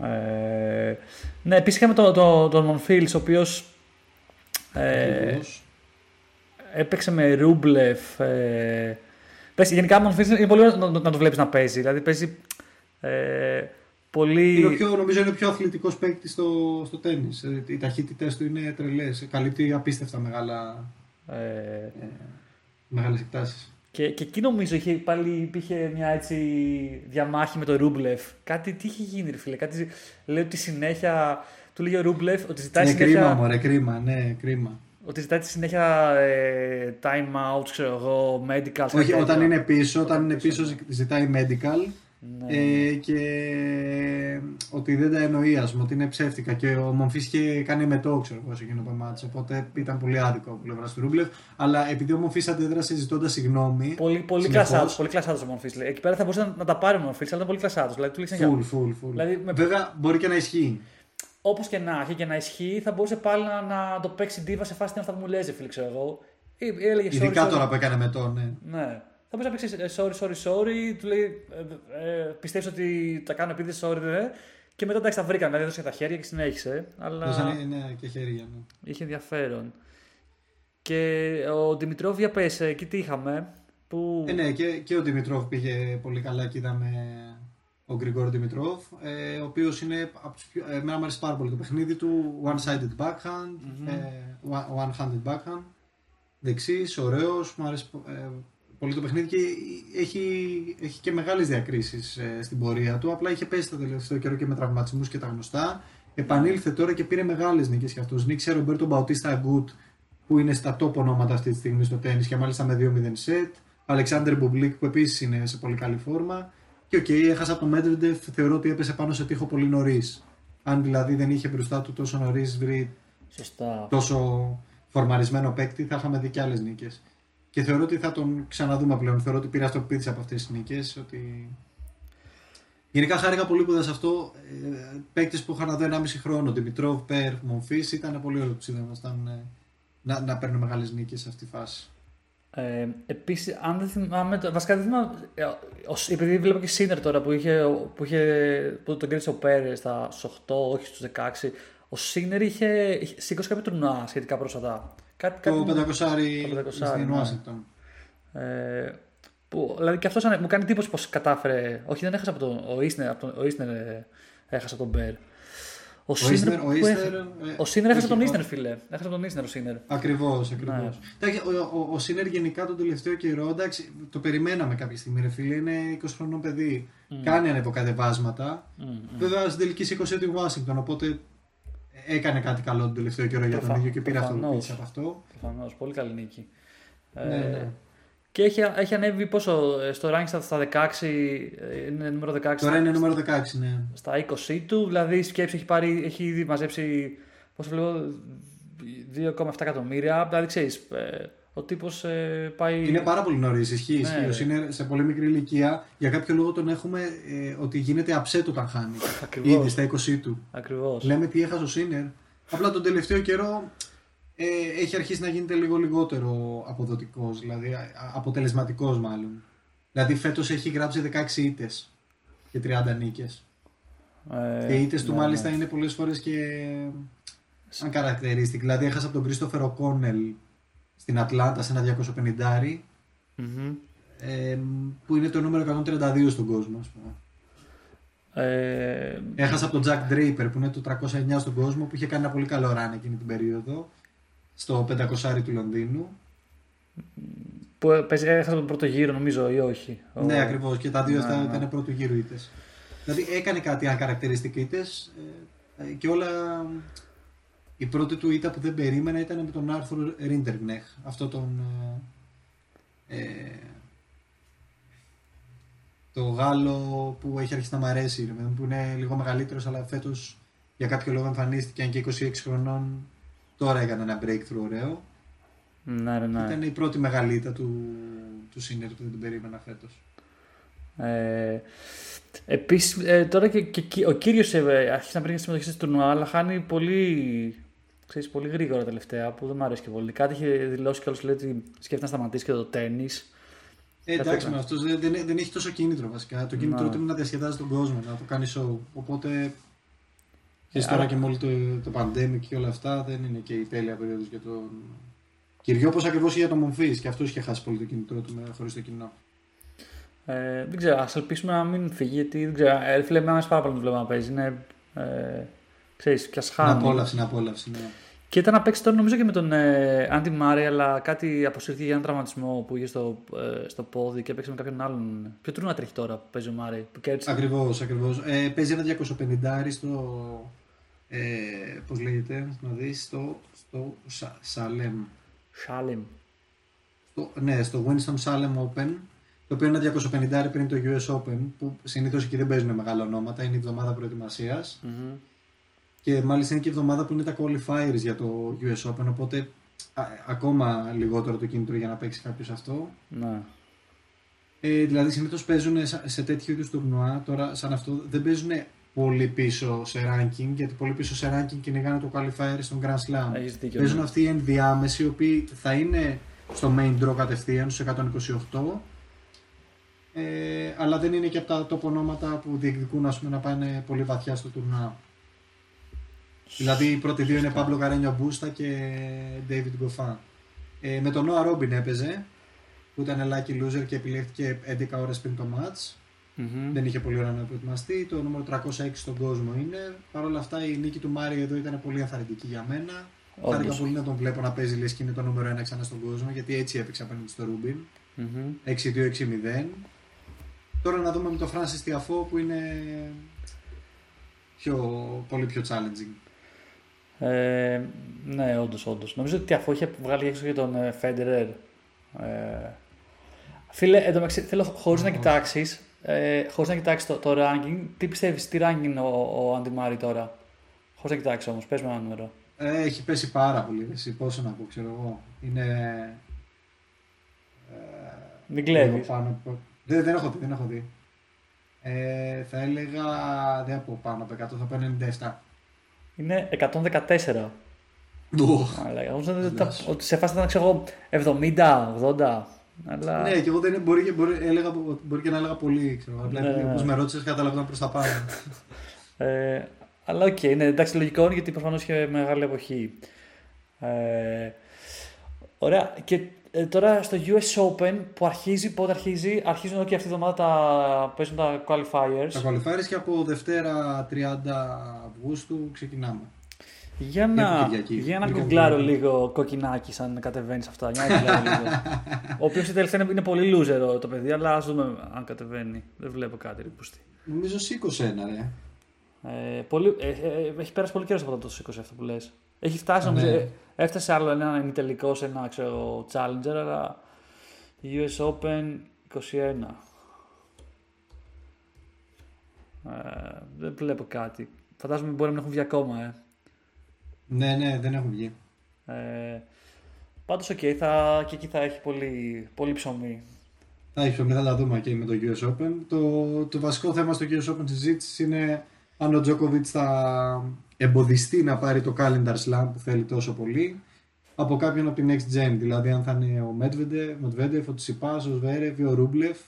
C: Ε, ναι, επίσης είχαμε τον το, τον Μονφίλ, ο οποίος ε, έπαιξε με Ρούμπλεφ. Ε, πες, γενικά, ο Μονφίλ είναι πολύ ωραίο να, να το βλέπεις να παίζει. Δηλαδή παίζει ε, πολύ.
B: Είναι ο πιο, νομίζω είναι ο πιο αθλητικός παίκτης στο, στο τέννη. Οι ταχύτητές του είναι τρελές. Καλύπτει απίστευτα μεγάλα,
C: Ε,
B: ε, μεγάλες εκτάσεις.
C: Και, και εκεί νομίζω είχε, πάλι υπήρχε μια έτσι διαμάχη με τον Ρούμπλεφ. Κάτι τι είχε γίνει, ρε φίλε. Κάτι, λέει ότι συνέχεια. Του λέει ο Ρούμπλεφ ότι ζητάει
B: Είναι
C: συνέχεια.
B: κρίμα, μωρέ, κρίμα, ναι, κρίμα.
C: Ότι ζητάει συνέχεια ε, time out, ξέρω εγώ, medical. κάτι
B: Όχι,
C: τέτοια.
B: όταν είναι πίσω, όταν είναι πίσω ζη- ζητάει medical
C: Ναι.
B: ε, και ότι δεν τα εννοεί, ας πούμε, ότι είναι ψεύτικα. Και ο Μομφής είχε κάνει μετό, ξέρω εγώ, σε εκείνο το μάτς, οπότε ήταν πολύ άδικο από πλευράς του Ρούμπλεφ. Αλλά επειδή ο Μομφής αντέδρασε ζητώντας συγγνώμη.
C: Πολύ, πολύ
B: συνεχώς,
C: κλασσάτο πολύ κλασσάτος ο Μορφής. λέει. Εκεί πέρα θα μπορούσε να, να τα πάρει ο Μορφής, αλλά ήταν πολύ κλασσάτο. Δηλαδή του λέει συνέχεια.
B: Full, full, full.
C: Δηλαδή, με-
B: Βέβαια, μπορεί και να ισχύει.
C: Όπως και να έχει και να ισχύει, θα μπορούσε πάλι να, να το παίξει ντίβα σε φάση τι είναι αυτά που μου λέει, φίλε, ξέρω εγώ. Ή, ή έλεγε sorry,
B: Ειδικά
C: sorry.
B: τώρα που έκανε μετό, ναι.
C: Ναι. Θα πεις να πει «Ε, sorry, sorry, sorry. Του λέει ε, ε, πιστεύεις ότι τα κάνω επειδή sorry, δε. Και μετά εντάξει τα βρήκαν. Δηλαδή έδωσε τα χέρια και συνέχισε. Αλλά
B: Δώσανε, ναι, και χέρια. Ναι.
C: είχε ενδιαφέρον. Και ο Δημητρόβ, για πες, ε, εκεί τι είχαμε. Που...
B: Ε, ναι, και, και ο Δημητρόφ πήγε πολύ καλά και είδαμε ο Γκριγκόρ Δημητρόφ, ε, ο οποίος είναι. από τους πιο- Ε, εμένα μου αρέσει πάρα πολύ το παιχνίδι του. One-sided backhand, ε, one- one-handed backhand. Δεξίς, ωραίος, μου αρέσει ε, πολύ το παιχνίδι και έχει, έχει και μεγάλες διακρίσεις στην πορεία του. Απλά είχε πέσει το τελευταίο καιρό και με τραυματισμούς και τα γνωστά. Επανήλθε τώρα και πήρε μεγάλες νίκες κι αυτό. Νίκησε Ρομπέρτο Μπαουτίστα Αγκούτ, που είναι στα top ονόματα αυτή τη στιγμή στο τένις και μάλιστα με 2-0 σετ. Αλεξάνδρ Μπουμπλίκ που επίσης είναι σε πολύ καλή φόρμα. Και οκ, έχασα από τον Μεντβέντεφ, θεωρώ ότι έπεσε πάνω σε τοίχο πολύ νωρίς. Αν δηλαδή δεν είχε μπροστά του τόσο νωρίς βρει
C: Σωστά.
B: τόσο φορμαρισμένο παίκτη, θα είχαμε δει και άλλες νίκες. Και θεωρώ ότι θα τον ξαναδούμε πλέον. Θεωρώ ότι πήρα στο πίτι από αυτές τις νίκες. Ότι... Γενικά χάρηκα πολύ που είδα σε αυτό. Ε, Παίκτες που είχα να δω 1,5 χρόνο. Δημητρόβ, Περ, Μομφής. Ήταν πολύ ωραίο που του είδαμε όταν, ε, να, να παίρνουν μεγάλες νίκες σε αυτή τη φάση.
C: Ε, Επίσης, αν δεν θυμάμαι. το- Βασικά δεν θυμάμαι. ε, ο- επειδή βλέπω και Σίνερ τώρα που, είχε, που, είχε, που τον κέρδισε ο Πέρες στα στους 8, όχι στους 16. Ο Σίνερ είχε, είχε σήκωσε κάποιο τουρνουά σχετικά πρόσφατα. Κάτι,
B: Το
C: κάτι-
B: 500
C: το 500,
B: στην
C: ναι.
B: Ουάσιγκτον.
C: Ε, που, δηλαδή και αυτός μου κάνει εντύπωση πως κατάφερε. Όχι, δεν έχασα από τον. Ο Ίσνερ, από τον, ο Ίσνερ ε, έχασε από τον Μπέρ. Ο
B: Ίσνερ-
C: Σίνερ,
B: ο
C: που
B: Ίσνερ,
C: έχ-
B: ε,
C: ο Σίνερ έχασε
B: όχι,
C: τον
B: ο-
C: Ίσνερ, φίλε. Έχασε τον Ίσνερ ο Σίνερ.
B: Ακριβώς, ακριβώς.
C: Ναι.
B: Ο, ο, ο Σίνερ γενικά τον τελευταίο καιρό, εντάξει, το περιμέναμε κάποια στιγμή, ρε φίλε. Είναι 20 χρονών παιδί. Κάνει ανεβοκατεβάσματα. Βέβαια στην τελική σήκωσε τη Washington, οπότε έκανε κάτι καλό τον τελευταίο καιρό για τον
C: Προφα-
B: ίδιο και πήρε αυτό που
C: προφανώς.
B: πήρε από αυτό.
C: Προφανώ, πολύ καλή νίκη.
B: Ναι,
C: Ε,
B: ναι.
C: Και έχει, έχει ανέβει πόσο ε, στο rank στα, στα 16, ε, είναι νούμερο 16
B: Τώρα είναι νούμερο 16, ναι.
C: στα 20 του, δηλαδή η σκέψη έχει, πάρει, έχει ήδη μαζέψει πόσο βλέπω 2,7 εκατομμύρια, δηλαδή ξέρεις, ε, ο τύπος ε, πάει...
B: Είναι πάρα πολύ νωρίς. Ισχύει,
C: Ναι,
B: ισχύει. Ο
C: ρε.
B: Σίνερ σε πολύ μικρή ηλικία. Για κάποιο λόγο τον έχουμε ε, ότι γίνεται upset όταν χάνει.
C: Ακριβώς.
B: Ήδη στα 20 του.
C: Ακριβώς.
B: Λέμε ότι έχασε ο Σίνερ. Απλά τον τελευταίο καιρό ε, έχει αρχίσει να γίνεται λίγο λιγότερο αποδοτικός, δηλαδή αποτελεσματικός μάλλον. Δηλαδή φέτος έχει γράψει 16 ήττες και 30 νίκες.
C: Ε,
B: και οι ήττες του
C: ναι,
B: μάλιστα
C: ναι.
B: είναι πολλές φορές και uncharacteristic. Δηλαδή έχασε από τον Κρίστοφερ Οκόνελ στην Ατλάντα σε ένα 250
C: Μμμ.
B: ε, που είναι το νούμερο 132 στον κόσμο, ας πούμε.
C: Ε,
B: Έχασα από τον Jack Draper που είναι το 309 στον κόσμο που είχε κάνει ένα πολύ καλό run εκείνη την περίοδο στο 500 του Λονδίνου.
C: που παίζει, έχασε τον πρώτο γύρο νομίζω ή όχι. Ο-
B: Ναι, ακριβώς. Και τα δύο
C: Ναι,
B: αυτά
C: ναι.
B: ήταν πρώτου γύρου ήττες. Δηλαδή έκανε κάτι αν χαρακτηριστικ ήττες και όλα. Η πρώτη του ήττα που δεν περίμενα ήταν με τον Άρθουρ Ρίντεργνεχ. Αυτό τον. ε, ε, το Γάλλο που έχει αρχίσει να μ' αρέσει, ρε παιδί μου, που είναι λίγο μεγαλύτερος, αλλά φέτος για κάποιο λόγο εμφανίστηκε αν και 26 χρονών. Τώρα έκανε ένα breakthrough ωραίο.
C: Ναι, ναι, ναι.
B: Ήταν η πρώτη μεγάλη ήττα του, του Σίνερ που δεν την περίμενα φέτος.
C: Ε, Επίσης, ε, τώρα και, και, και ο κύριος ε, αρχίζει να παίρνει συμμετοχή στο τουρνουά, αλλά χάνει πολύ, ξέρεις, πολύ γρήγορα τελευταία που δεν μου αρέσει και πολύ. Κάτι είχε δηλώσει κιόλα λέει ότι σκέφτεται να σταματήσει και το τέννη.
B: Ε, εντάξει,
C: Κατάλαβα.
B: με αυτό δεν, δεν, δεν έχει τόσο κίνητρο βασικά. Το κίνητρο
C: Ναι.
B: του είναι να διασκεδάζει τον κόσμο, να το κάνει show. Οπότε. Και
C: Ε,
B: τώρα
C: άρα-
B: και με όλο το, το pandemic και όλα αυτά δεν είναι και η τέλεια περίοδος για τον. Κυριό, όπω ακριβώς για τον Μομφή. Και αυτός είχε χάσει πολύ το κίνητρό του χωρίς το κοινό.
C: Ε, δεν ξέρω, ας ελπίσουμε να μην φύγει γιατί δεν ξέρω. Ε, φίλε, με άρεσε πάρα πολύ να το βλέπω να παίζει. Είναι. Ε, ξέρεις, και ας
B: Να
C: χάνει.
B: απόλαυση, να απόλαυση. Ναι.
C: Και ήταν να παίξει τώρα νομίζω και με τον ε, Άντι Μάρι, αλλά κάτι αποσύρθηκε για έναν τραυματισμό που είχε στο, ε, στο πόδι και έπαιξε με κάποιον άλλον. Ποιο τρούνα τρέχει τώρα που παίζει ο Μάρι, που κέρδισε.
B: Ακριβώς, ακριβώς. Ε, παίζει ένα 250 στο. Ε, Πώς λέγεται, να δεις, στο, στο Σα- Σαλέμ.
C: Σάλεμ.
B: Στο, ναι, στο Winston Salem Open, το οποίο είναι ένα 250 πριν το US Open, που συνήθως εκεί δεν παίζουν μεγάλα ονόματα, είναι η εβδομάδα προετοιμασίας.
C: Μμμ.
B: Και μάλιστα είναι και η εβδομάδα που είναι τα qualifiers για το US Open, οπότε α, ακόμα λιγότερο το κίνητρο για να παίξει κάποιος αυτό.
C: Ναι.
B: Ε, δηλαδή συνήθως παίζουν σε, σε τέτοιου είδους τουρνουά, τώρα σαν αυτό δεν παίζουν πολύ πίσω σε ranking, γιατί πολύ πίσω σε ranking κυνηγάνε το qualifier στον Grand Slam.
C: Έχεις δίκιο,
B: Παίζουν
C: ναι.
B: αυτοί οι ενδιάμεσοι, οι οποίοι θα είναι στο main draw κατευθείαν, στους 128, Ε, αλλά δεν είναι και από τα τοπονόματα που διεκδικούν ας πούμε, να πάνε πολύ βαθιά στο τουρνά. Δηλαδή οι πρώτοι δύο είναι Παύλο Καρένιο Μπούστα και David Goffin. Ε, με τον Noah Robin έπαιζε, που ήταν lucky loser και επιλέχθηκε 11 ώρες πριν το match. Δεν είχε πολύ ώρα να προετοιμαστεί. Το νούμερο 306 στον κόσμο είναι. Παρ' όλα αυτά η νίκη του Μάριο εδώ ήταν πολύ ενθαρρυντική για μένα.
C: Όντως.
B: Χάρηκα πολύ να τον βλέπω να παίζει λες και είναι το νούμερο 1 ξανά στον κόσμο γιατί έτσι έπαιξε απέναντι στο Ρούμπιν. 6-2-6-0. Τώρα να δούμε με το Francis Tiafoe που είναι πιο, πολύ πιο challenging.
C: Ε, ναι, όντως, όντως. Νομίζω ότι αφού είχε βγάλει έξω και τον ε, Federer. Ε, φίλε, εντωμεταξύ θέλω χωρίς να κοιτάξεις, ε, χωρίς να κοιτάξεις το, το ranking, τι πιστεύεις, τι ranking είναι ο, ο Αντιμάρη τώρα; Χωρίς να κοιτάξεις όμως, πες με ένα νούμερο.
B: Ε, έχει πέσει πάρα πολύ. Εσύ, πόσο να πω, ξέρω εγώ. Είναι. Ε,
C: Μην
B: λίγο
C: κλέβει.
B: πάνω από- Δεν, δεν έχω δει, δεν έχω δει. Ε, θα έλεγα δεν από πάνω από 100, θα πω 97.
C: Είναι 114.
B: Οχ.
C: Αλλά εγώ νόμιζα ότι, τα-
B: Λες.
C: ότι σε φάση ήταν ξέρω εγώ 70, 80. Αλλά...
B: Ναι, και εγώ δεν μπορεί, και- μπορεί, έλεγα, μπορεί και να έλεγα πολύ. Ξέρω, απλά
C: Ναι,
B: επειδή
C: ναι.
B: όπως με ρώτησες, καταλαβαίνω προς τα πάνω.
C: Ε, αλλά οκ, ναι, εντάξει, λογικό είναι γιατί προφανώς είχε μεγάλη εποχή. Ε, ωραία. Και ε, τώρα στο US Open που αρχίζει, πότε αρχίζει, αρχίζουν εδώ και αυτή τη εβδομάδα τα, παίζουν τα qualifiers.
B: τα qualifiers και από Δευτέρα 30 Αυγούστου ξεκινάμε.
C: Για
B: την
C: να,
B: Κυριακή.
C: για να
B: Λίγο
C: γκουγκλάρω
B: πολύ.
C: λίγο κοκκινάκι σαν κατεβαίνεις σε αυτά. Για να γκουγκλάρω λίγο. Ο οποίος η τελευταία είναι, είναι πολύ loser το παιδί, αλλά ας δούμε αν κατεβαίνει. Δεν βλέπω κάτι ρίπουστη.
B: Νομίζω σήκωσε ένα, ρε.
C: Ε, πολύ, ε, ε, έχει πέρασει πολύ καιρό από το 20 αυτό που λες. Έχει φτάσει,
B: Ναι.
C: νομίζω, ε, έφτασε άλλο ένα ημιτελικό σε ένα ξέρω, challenger, αλλά US Open 21. Ε, δεν βλέπω κάτι. Φαντάζομαι μπορεί να μην έχουν βγει ακόμα, ε.
B: Ναι, ναι, δεν έχουν βγει.
C: Ε, πάντως, οκ, θα, και εκεί θα έχει πολύ, πολύ ψωμί.
B: Θα έχει θα τα δούμε και με το US Open. Το, το βασικό θέμα στο US Open συζήτηση είναι αν ο Τζόκοβιτ θα εμποδιστεί να πάρει το calendar slam που θέλει τόσο πολύ από κάποιον από την next gen. Δηλαδή, αν θα είναι ο Medvedev, Medvedev ο Τσιπά, ο Σβέρεβ ή ο Ρούμπλεφ.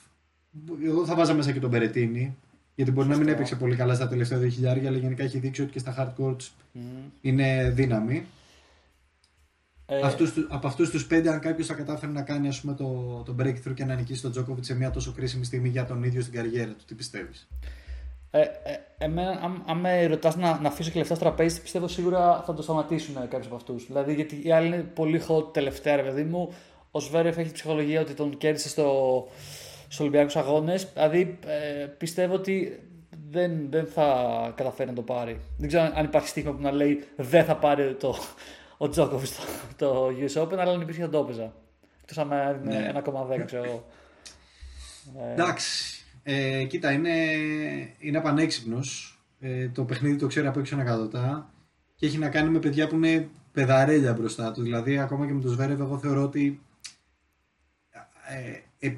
B: Εγώ θα βάζα μέσα και τον Περετίνη. Γιατί μπορεί να μην
C: Σωστό.
B: έπαιξε πολύ καλά στα τελευταία 2.000, αλλά γενικά έχει δείξει ότι και στα hard courts είναι δύναμη.
C: Ε,
B: Αυτούς, του- από αυτούς τους πέντε, αν κάποιος θα κατάφερε να κάνει ας πούμε, το, το breakthrough και να νικήσει τον Τζόκοβιτ σε μια τόσο κρίσιμη στιγμή για τον ίδιο στην καριέρα του, τι πιστεύεις;
C: Ε, ε, εμένα, αν, αν με ρωτάς να, να αφήσω και λεφτά στο τραπέζι, πιστεύω σίγουρα θα το σταματήσουν κάποιοι από αυτούς. Δηλαδή, γιατί οι άλλοι είναι πολύ hot τελευταία, ρε παιδί μου. Ο Σβέρεφ έχει τη ψυχολογία ότι τον κέρδισε στο, στους Ολυμπιακούς Αγώνες. Δηλαδή, ε, πιστεύω ότι δεν, δεν θα καταφέρει να το πάρει. Δεν ξέρω αν υπάρχει στοίχημα που να λέει δεν θα πάρει το, ο Τζόκοβιτς το, το US Open, αλλά αν υπήρχε θα το έπαιζα. Εκτός αν
B: Ναι.
C: είναι 1,10 ξέρω εγώ. Ε,
B: Εντάξει. Ε, κοίτα, είναι, είναι απανέξυπνο. Ε, το παιχνίδι το ξέρει από έξω ανακατοτά και έχει να κάνει με παιδιά που είναι πεδαρέλια μπροστά τους. Δηλαδή, ακόμα και με τον Σβέρεβ, εγώ θεωρώ ότι ε, ε,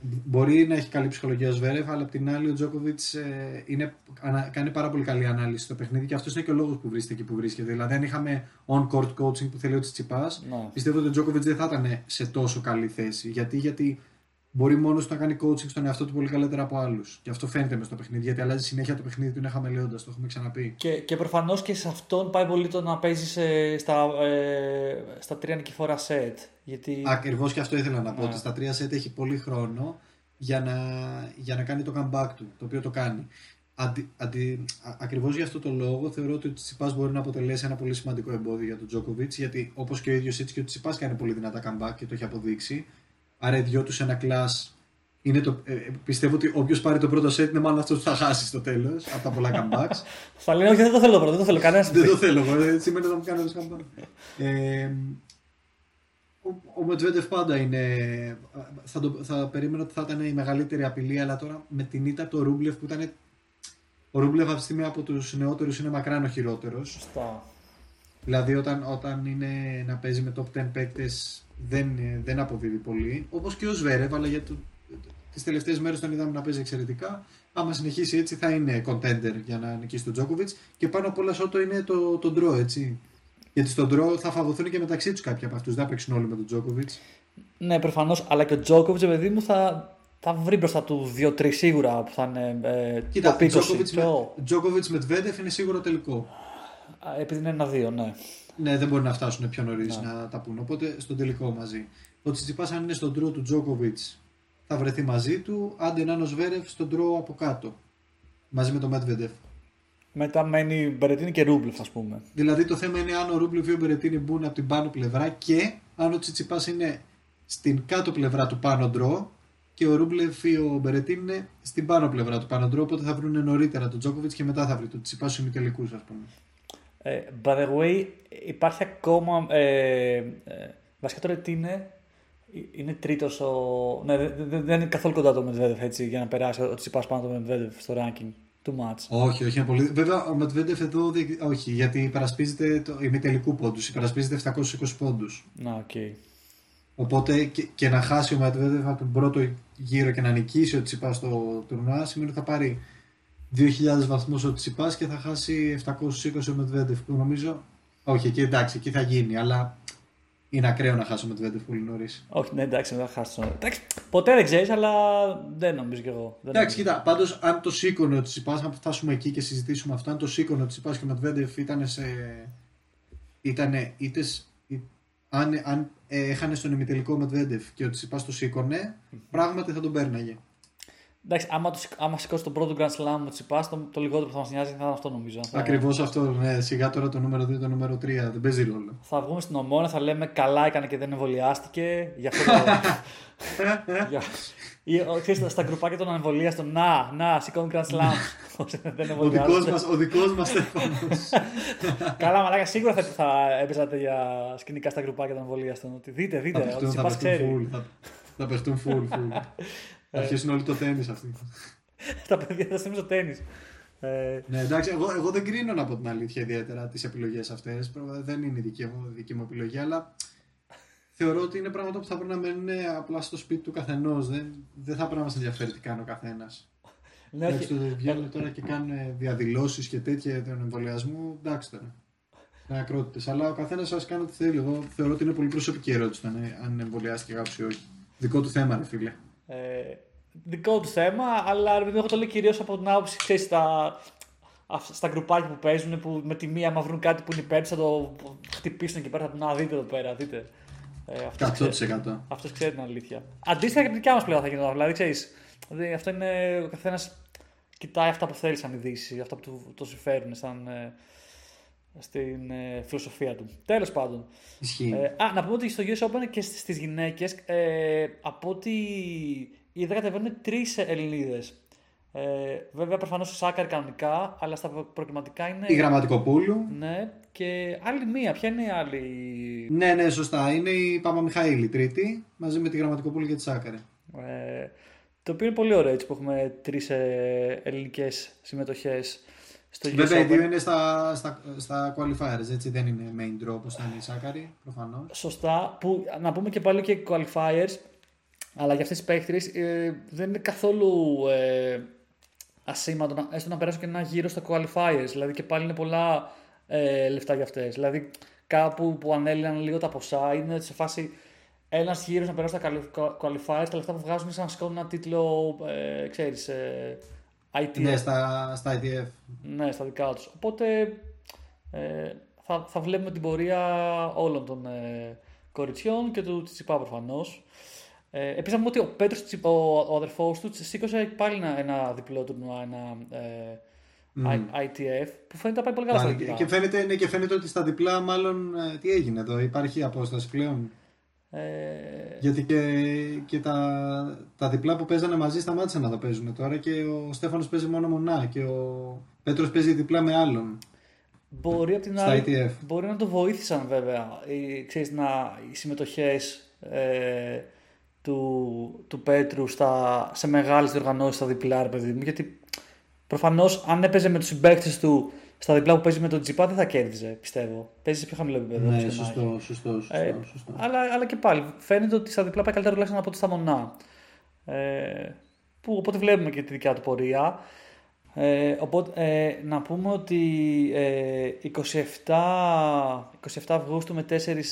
B: μπορεί να έχει καλή ψυχολογία ο Σβέρεβ, αλλά απ' την άλλη ο Τζόκοβιτς ε, είναι, ανα- κάνει πάρα πολύ καλή ανάλυση στο παιχνίδι και αυτός είναι και ο λόγος που βρίσκεται εκεί που βρίσκεται. Δηλαδή, αν είχαμε on-court coaching που θέλει ο Τσιπά,
C: Ναι.
B: πιστεύω ότι ο Τζόκοβιτς δεν θα ήταν σε τόσο καλή θέση. Γιατί, γιατί μπορεί μόνος του να κάνει coaching στον εαυτό του πολύ καλύτερα από άλλους. Και αυτό φαίνεται μες στο παιχνίδι, γιατί αλλάζει συνέχεια το παιχνίδι του, είναι χαμελέοντα, το έχουμε ξαναπεί.
C: Και, και προφανώς και σε αυτόν πάει πολύ το να παίζεις στα, ε, στα τρία νικηφόρα σετ. Γιατί.
B: Ακριβώς και αυτό ήθελα να πω.
C: Ναι.
B: Ότι στα τρία σετ έχει πολύ χρόνο για να, για να κάνει το comeback του, το οποίο το κάνει. Αντι, αντι, α- ακριβώς για αυτό το λόγο θεωρώ ότι ο Τσιπάς μπορεί να αποτελέσει ένα πολύ σημαντικό εμπόδιο για τον Τζόκοβιτς γιατί όπως και ο ίδιος έτσι και ο Τσιπάς κάνει πολύ δυνατά comeback και το έχει αποδείξει άρα οι δυο τους σε ένα κλάς είναι το, ε, ε, πιστεύω ότι όποιος πάρει το πρώτο set είναι μάλλον αυτός που θα χάσει στο τέλος από τα πολλά comebacks.
C: Θα λέει, όχι, δεν το θέλω πρώτο, δεν το θέλω κανένας.
B: Δεν το θέλω εγώ, ε, σήμερα θα μου κάνει ένα comeback. Ε, ο, ο Μετβέντεφ πάντα είναι. Θα, το, θα περίμενα ότι θα ήταν η μεγαλύτερη απειλή, αλλά τώρα με την ήττα από το Ρούμπλεφ που ήταν. Ο Ρούμπλεφ αυτή τη στιγμή από τους νεότερους είναι μακράν ο χειρότερος.
C: Σωστά.
B: Δηλαδή όταν, όταν είναι να παίζει με top 10 παίκτες δεν, δεν αποδίδει πολύ. Όπως και ο Σβέρεβ, αλλά για το, τις τελευταίες μέρες τον είδαμε να παίζει εξαιρετικά. Άμα συνεχίσει έτσι θα είναι contender για να νικήσει τον Τζόκοβιτ. Και πάνω απ' όλα σώτο είναι το, το draw, έτσι. Γιατί στον draw θα φαγωθούν και μεταξύ τους κάποιοι από αυτούς. Δεν θα παίξουν όλοι με τον Τζόκοβιτ.
C: Ναι, προφανώς, αλλά και ο Τζόκοβιτ, παιδί μου, θα, θα βρει μπροστά του 2-3 σίγουρα που θα είναι ε,
B: Κοίτα,
C: top 20.
B: Τζόκοβιτς με,
C: Ποιο;
B: Τζόκοβιτς με Τβέντεφ είναι σίγουρο τελικό.
C: Α, Επειδή είναι ένα-δύο, ναι.
B: Ναι, δεν μπορεί να φτάσουν πιο νωρίς να τα πούνε. Οπότε στον τελικό μαζί. Ο Τσιτσιπάς, αν είναι στον τρό του Τζόκοβιτς, θα βρεθεί μαζί του. Άντε να είναι ο Σβέρεφ στον τρό από κάτω. Μαζί με τον Μετβεντεφ.
C: Μετά μένει Μπερετίνη και Ρούμπλεφ, ας πούμε.
B: Δηλαδή το θέμα είναι αν ο Ρούμπλεφ ή ο Μπερετίνη μπουν από την πάνω πλευρά και αν ο Τσιτσιπάς είναι στην κάτω πλευρά του πάνω ντρό και ο Ρούμπλεφ ή ο Μπερετίνη είναι στην πάνω πλευρά του πάνω ντρό. Οπότε θα βρουν νωρίτερα τον Τζόκοβιτς και μετά θα βρει τον Τσιτσιπά στους ημιτελικούς, ας πούμε.
C: Ε, by the way, υπάρχει ακόμα. Ε, ε, βασικά τώρα τι είναι. Ε, Είναι τρίτος ο. Ναι, δεν, δεν- δεν είναι καθόλου κοντά το Medvedev έτσι για να περάσει ο Τσιπά πάνω το Medvedev στο ranking του match.
B: Όχι, όχι, είναι πολύ. Βέβαια, ο Μεντβέντεφ εδώ. δεν- Όχι, γιατί υπερασπίζεται το ημιτελικού πόντους. Υπερασπίζεται 720 πόντους.
C: Να, οκ.
B: Οπότε και, και να χάσει ο Μεντβέντεφ από τον πρώτο γύρο και να νικήσει ο Τσιπάς στο τουρνουά σημαίνει ότι θα πάρει 2.000 βαθμούς ο Τσιπάς και θα χάσει 720 ο Μετβέντεφ. Που νομίζω. Όχι, εκεί εντάξει, εκεί θα γίνει, αλλά είναι ακραίο να χάσει ο Μετβέντεφ πολύ νωρίς.
C: Όχι, ναι, εντάξει, δεν θα χάσει τον. Εντάξει, ποτέ δεν ξέρεις, αλλά δεν νομίζω κι εγώ. Δεν
B: Εντάξει,
C: νομίζω.
B: κοίτα, πάντως αν το σήκωνε ο Τσιπάς, αν φτάσουμε εκεί και συζητήσουμε αυτό, αν το σήκωνε ο Τσιπάς και ο Μετβέντεφ ήταν σε. Ήτανε είτε. σ- ή- Αν, αν ε, έχανε στον ημιτελικό Μετβέντεφ και ο Τσιπάς το σήκωνε, πράγματι θα τον πέρναγε.
C: Εντάξει, άμα, το, σηκ- άμα σηκώσει τον πρώτο Grand Slam ο Τσιπάς, το, το λιγότερο που θα μας νοιάζει θα είναι αυτό νομίζω. Θα,
B: Ακριβώς αυτό, ναι. Σιγά τώρα το νούμερο 2, το νούμερο 3, δεν παίζει ρόλο.
C: θα βγούμε στην ομόνα, θα λέμε καλά έκανε και δεν εμβολιάστηκε. Γι' αυτό το. για... Ή, ο, ξέρεις, στα γκρουπάκια των εμβολίαστων, να, να, σηκώνει Grand Slam. Όσοι δεν
B: Ο δικός
C: εμβολιάζονται.
B: μας, ο δικός μας Στέφανος.
C: Καλά, μαλάκα, σίγουρα θα, θα έπαιζατε για σκηνικά στα γκρουπάκια των εμβολίαστων. Ότι δείτε,
B: θα
C: δείτε, ο
B: παιχτούν, θα
C: Τσιπάς
B: παιχτούν
C: ξέρει.
B: full. Θα, θα παιχτούν full, full. Θα αρχίσουν όλοι το τέννις αυτοί.
C: Τα παιδιά θα στείλουν στο τέννη. Ε,
B: Ναι, εντάξει, εγώ, εγώ δεν κρίνω να πω την αλήθεια ιδιαίτερα τις επιλογές αυτές. Δεν είναι η δική μου, δική μου επιλογή, αλλά θεωρώ ότι είναι πράγματα που θα πρέπει να μένουν απλά στο σπίτι του καθενός. Δεν, δεν θα πρέπει να μας ενδιαφέρει τι κάνει ο καθένας.
C: ναι,
B: Εντάξει,
C: όχι,
B: το ότι βγαίνουν τώρα και κάνουν διαδηλώσεις και τέτοια τον εμβολιασμό, εντάξει τώρα. Είναι ακρότητες. Αλλά ο καθένας σας κάνει ό,τι θέλει. Εγώ θεωρώ ότι είναι πολύ προσωπική ερώτηση το αν, αν εμβολιάστηκε κάποιος ή όχι. Δικό του θέμα, ρε φίλε.
C: Ε, δικό τους θέμα, αλλά ρε παιδί μου, εγώ το λέω κυρίως από την άποψη, ξέρεις, στα, αυ- στα γκρουπάκια που παίζουν, που με τη μία, άμα βρουν κάτι που είναι υπέρ, τους, θα το χτυπήσουν εκεί πέρα, θα πούνε, να δείτε εδώ πέρα, δείτε. Ε, αυτός, ξέρει,
B: 100%.
C: αυτός ξέρει την αλήθεια. Αντίστοιχα και από την δικιά μας πλευρά θα γινόταν. Δηλαδή, ξέρεις, δηλαδή, αυτό είναι ο καθένας κοιτάει αυτά που θέλει σαν ειδήσει, αυτά που του το συμφέρουν σαν, ε, στην ε, φιλοσοφία του. Τέλος πάντων.
B: Ισχύει.
C: Ε, α, να πούμε ότι στο US Open και στις στις γυναίκες ε, από ό,τι είδα κατεβαίνουν τρεις Ελληνίδες. Ε, βέβαια προφανώς ο Σάκαρ κανονικά, αλλά στα προκριματικά είναι.
B: Η Γραμματικοπούλου.
C: Ναι, και άλλη μία. Ποια είναι η άλλη;
B: Ναι, ναι, σωστά. Είναι η Παπα Μιχαήλ, η τρίτη, μαζί με τη Γραμματικοπούλου και τη Σάκαρη.
C: Ε, το οποίο είναι πολύ ωραίο έτσι που έχουμε τρεις ε, ελληνικές συμμετοχές στο US
B: Βέβαια, οι
C: Open.
B: δύο είναι στα, στα, στα qualifiers, έτσι δεν είναι main draw όπως ήταν η Σάκαρη, προφανώς.
C: Σωστά. Που, να πούμε και πάλι και qualifiers, αλλά για αυτές τις παίχτριες ε, δεν είναι καθόλου ε, ασήμαντο να, έστω να περάσουν και ένα γύρο στα qualifiers. Δηλαδή και πάλι είναι πολλά ε, λεφτά για αυτές. Δηλαδή κάπου που ανέλυναν λίγο τα ποσά είναι σε φάση ένας γύρος να περάσει στα qualifiers, τα λεφτά που βγάζουν είναι σαν να σηκώνουν ένα τίτλο, ε, ξέρεις, ε, ITF.
B: Ναι, στα, στα ITF.
C: Ναι, στα δικά τους. Οπότε ε, θα, θα βλέπουμε την πορεία όλων των ε, κοριτσιών και του Τσιπά προφανώς. Ε, Επίσης, να πούμε ότι ο Πέτρος, ο, ο αδερφός του, σήκωσε πάλι ένα, ένα διπλό τουρνουά, ένα ε, I- ITF, που φαίνεται να πάει πολύ καλά στα
B: Πάλι.
C: διπλά.
B: Και φαίνεται, ναι, και φαίνεται ότι στα διπλά μάλλον ε, τι έγινε εδώ, υπάρχει απόσταση πλέον;
C: Ε,
B: Γιατί και, και τα, τα διπλά που παίζανε μαζί σταμάτησαν να τα παίζουν τώρα και ο Στέφανος παίζει μόνο μονά και ο Πέτρος παίζει διπλά με άλλον.
C: μπορεί από την
B: Στα
C: άλλη,
B: ITF.
C: μπορεί να το βοήθησαν βέβαια οι, ξέρεις, να, οι συμμετοχές ε, του, του Πέτρου στα, σε μεγάλες διοργανώσεις στα διπλά, ρε παιδί μου, γιατί προφανώς αν έπαιζε με τους συμπαίκτες του στα διπλά που παίζει με τον Τζιπά δεν θα κέρδιζε, πιστεύω. Παίζει σε πιο χαμηλό επίπεδο.
B: Ναι,
C: όπως και να
B: σωστό,
C: έχει.
B: σωστό, σωστό,
C: Ε,
B: σωστό.
C: αλλά, αλλά και πάλι φαίνεται ότι στα διπλά πάει καλύτερα τουλάχιστον από ό,τι στα μονά. Ε, που, οπότε βλέπουμε και τη δικιά του πορεία. Ε, οπότε, ε, να πούμε ότι ε, 27, 27 Αυγούστου με 4 ε,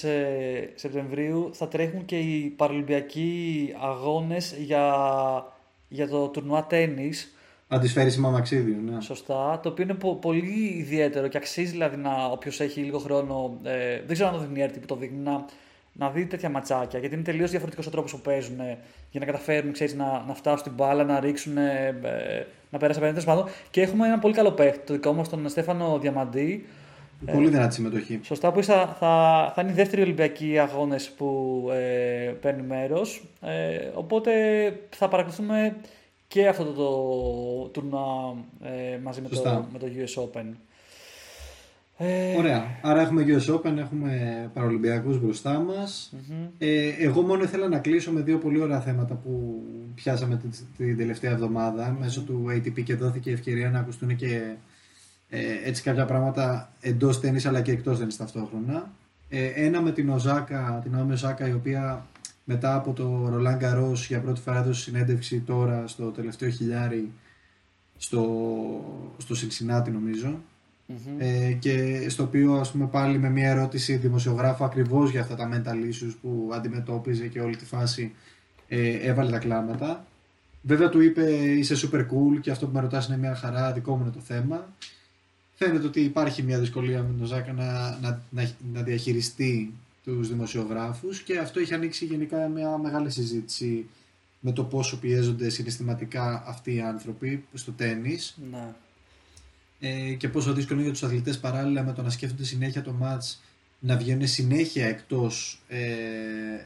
C: Σεπτεμβρίου θα τρέχουν και οι παραλυμπιακοί αγώνες για για το τουρνουά τέννη.
B: Αν της φέρεις Μαξίδιο, ναι.
C: Σωστά. Το οποίο είναι πο- πολύ ιδιαίτερο και αξίζει δηλαδή να όποιος έχει λίγο χρόνο. Ε, δεν ξέρω αν το δείχνει η έρτη που το δείχνει. Να, να δει τέτοια ματσάκια. Γιατί είναι τελείως διαφορετικός ο τρόπος που παίζουν ε, για να καταφέρουν ξέρεις, να, να φτάσουν την μπάλα, να ρίξουν. Ε, ε, να περάσει απέναντι. τέλος πάντων. Και έχουμε ένα πολύ καλό παίχτη, το δικό μας, τον Στέφανο Διαμαντή.
B: Πολύ δυνατή συμμετοχή.
C: Σωστά, που θα, θα, θα είναι οι δεύτεροι Ολυμπιακοί αγώνες που ε, παίρνει μέρος. Ε, οπότε θα παρακολουθούμε και αυτό το, το τουρνουά ε, μαζί με το,
B: Σωστά.
C: με το US Open. Ε,
B: Ωραία. Άρα έχουμε US Open, έχουμε Παραολυμπιακούς μπροστά μας. Ε, εγώ μόνο ήθελα να κλείσω με δύο πολύ ωραία θέματα που πιάσαμε την, την τελευταία εβδομάδα μέσω του ATP και δόθηκε η ευκαιρία να ακουστούν και ε, έτσι κάποια πράγματα εντός τέννις αλλά και εκτός τέννις ταυτόχρονα. Ε, ένα με την Οζάκα, την Naomi Οζάκα η οποία μετά από το Roland Garros για πρώτη φορά έδωσε συνέντευξη τώρα στο τελευταίο χιλιάρι στο, στο Cincinnati νομίζω ε, και στο οποίο ας πούμε πάλι με μια ερώτηση δημοσιογράφου ακριβώς για αυτά τα mental issues που αντιμετώπιζε και όλη τη φάση ε, έβαλε τα κλάματα. Βέβαια του είπε είσαι super cool και αυτό που με ρωτάς είναι μια χαρά, δικό μου είναι το θέμα. Φαίνεται ότι υπάρχει μια δυσκολία με τον Ζάκα να, να, να, να διαχειριστεί τους δημοσιογράφους και αυτό έχει ανοίξει γενικά μια μεγάλη συζήτηση με το πόσο πιέζονται συναισθηματικά αυτοί οι άνθρωποι στο τέννις
C: ναι.
B: ε, και πόσο δύσκολο είναι για τους αθλητές παράλληλα με το να σκέφτονται συνέχεια το μάτς να βγαίνουν συνέχεια εκτός ε,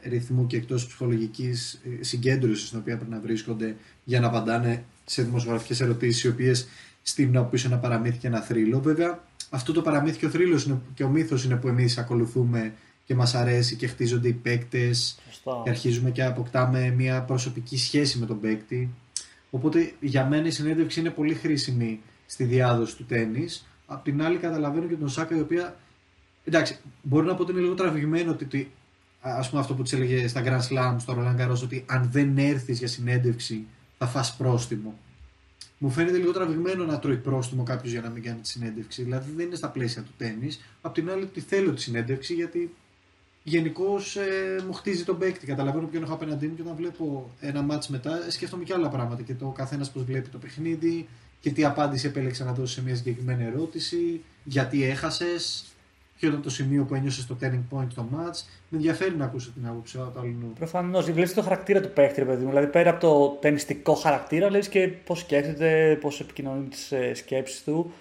B: ρυθμού και εκτός ψυχολογικής ε, συγκέντρωσης στην οποία πρέπει να βρίσκονται για να απαντάνε σε δημοσιογραφικές ερωτήσεις οι οποίες στείλουν από πίσω ένα παραμύθι και ένα θρύλο. Βέβαια αυτό το παραμύθι και ο θρύλος είναι, και ο μύθος είναι που εμείς ακολουθούμε και μας αρέσει και χτίζονται οι παίκτες
C: Σωστά.
B: και αρχίζουμε και αποκτάμε μια προσωπική σχέση με τον παίκτη. Οπότε για μένα η συνέντευξη είναι πολύ χρήσιμη στη διάδοση του τέννις. Απ' την άλλη καταλαβαίνω και τον Σάκα η οποία εντάξει μπορεί να πω ότι είναι λίγο τραβηγμένο ότι, ότι ας πούμε αυτό που της έλεγε στα Grand Slam στο Roland Garros ότι αν δεν έρθεις για συνέντευξη θα φας πρόστιμο. Μου φαίνεται λίγο τραβηγμένο να τρώει πρόστιμο κάποιος για να μην κάνει τη συνέντευξη. Δηλαδή δεν είναι στα πλαίσια του τέννη. Απ' την άλλη, τη θέλω τη συνέντευξη γιατί γενικώς ε, μου χτίζει τον παίκτη. Καταλαβαίνω ποιον έχω απέναντί μου και όταν βλέπω ένα μάτς μετά ε, σκέφτομαι και άλλα πράγματα. Και το καθένας πώς βλέπει το παιχνίδι και τι απάντηση επέλεξε να δώσει σε μια συγκεκριμένη ερώτηση, γιατί έχασες, ποιο ήταν το σημείο που ένιωσες το turning point το match. Με ενδιαφέρει να ακούσω την άποψη του αλλού.
C: Προφανώς, βλέπεις το χαρακτήρα του παίχτη, ρε παιδί μου. Δηλαδή πέρα από το ταινιστικό χαρακτήρα, βλέπεις και πώς σκέφτεται, πώς επικοινωνεί τις ε, σκέψεις του.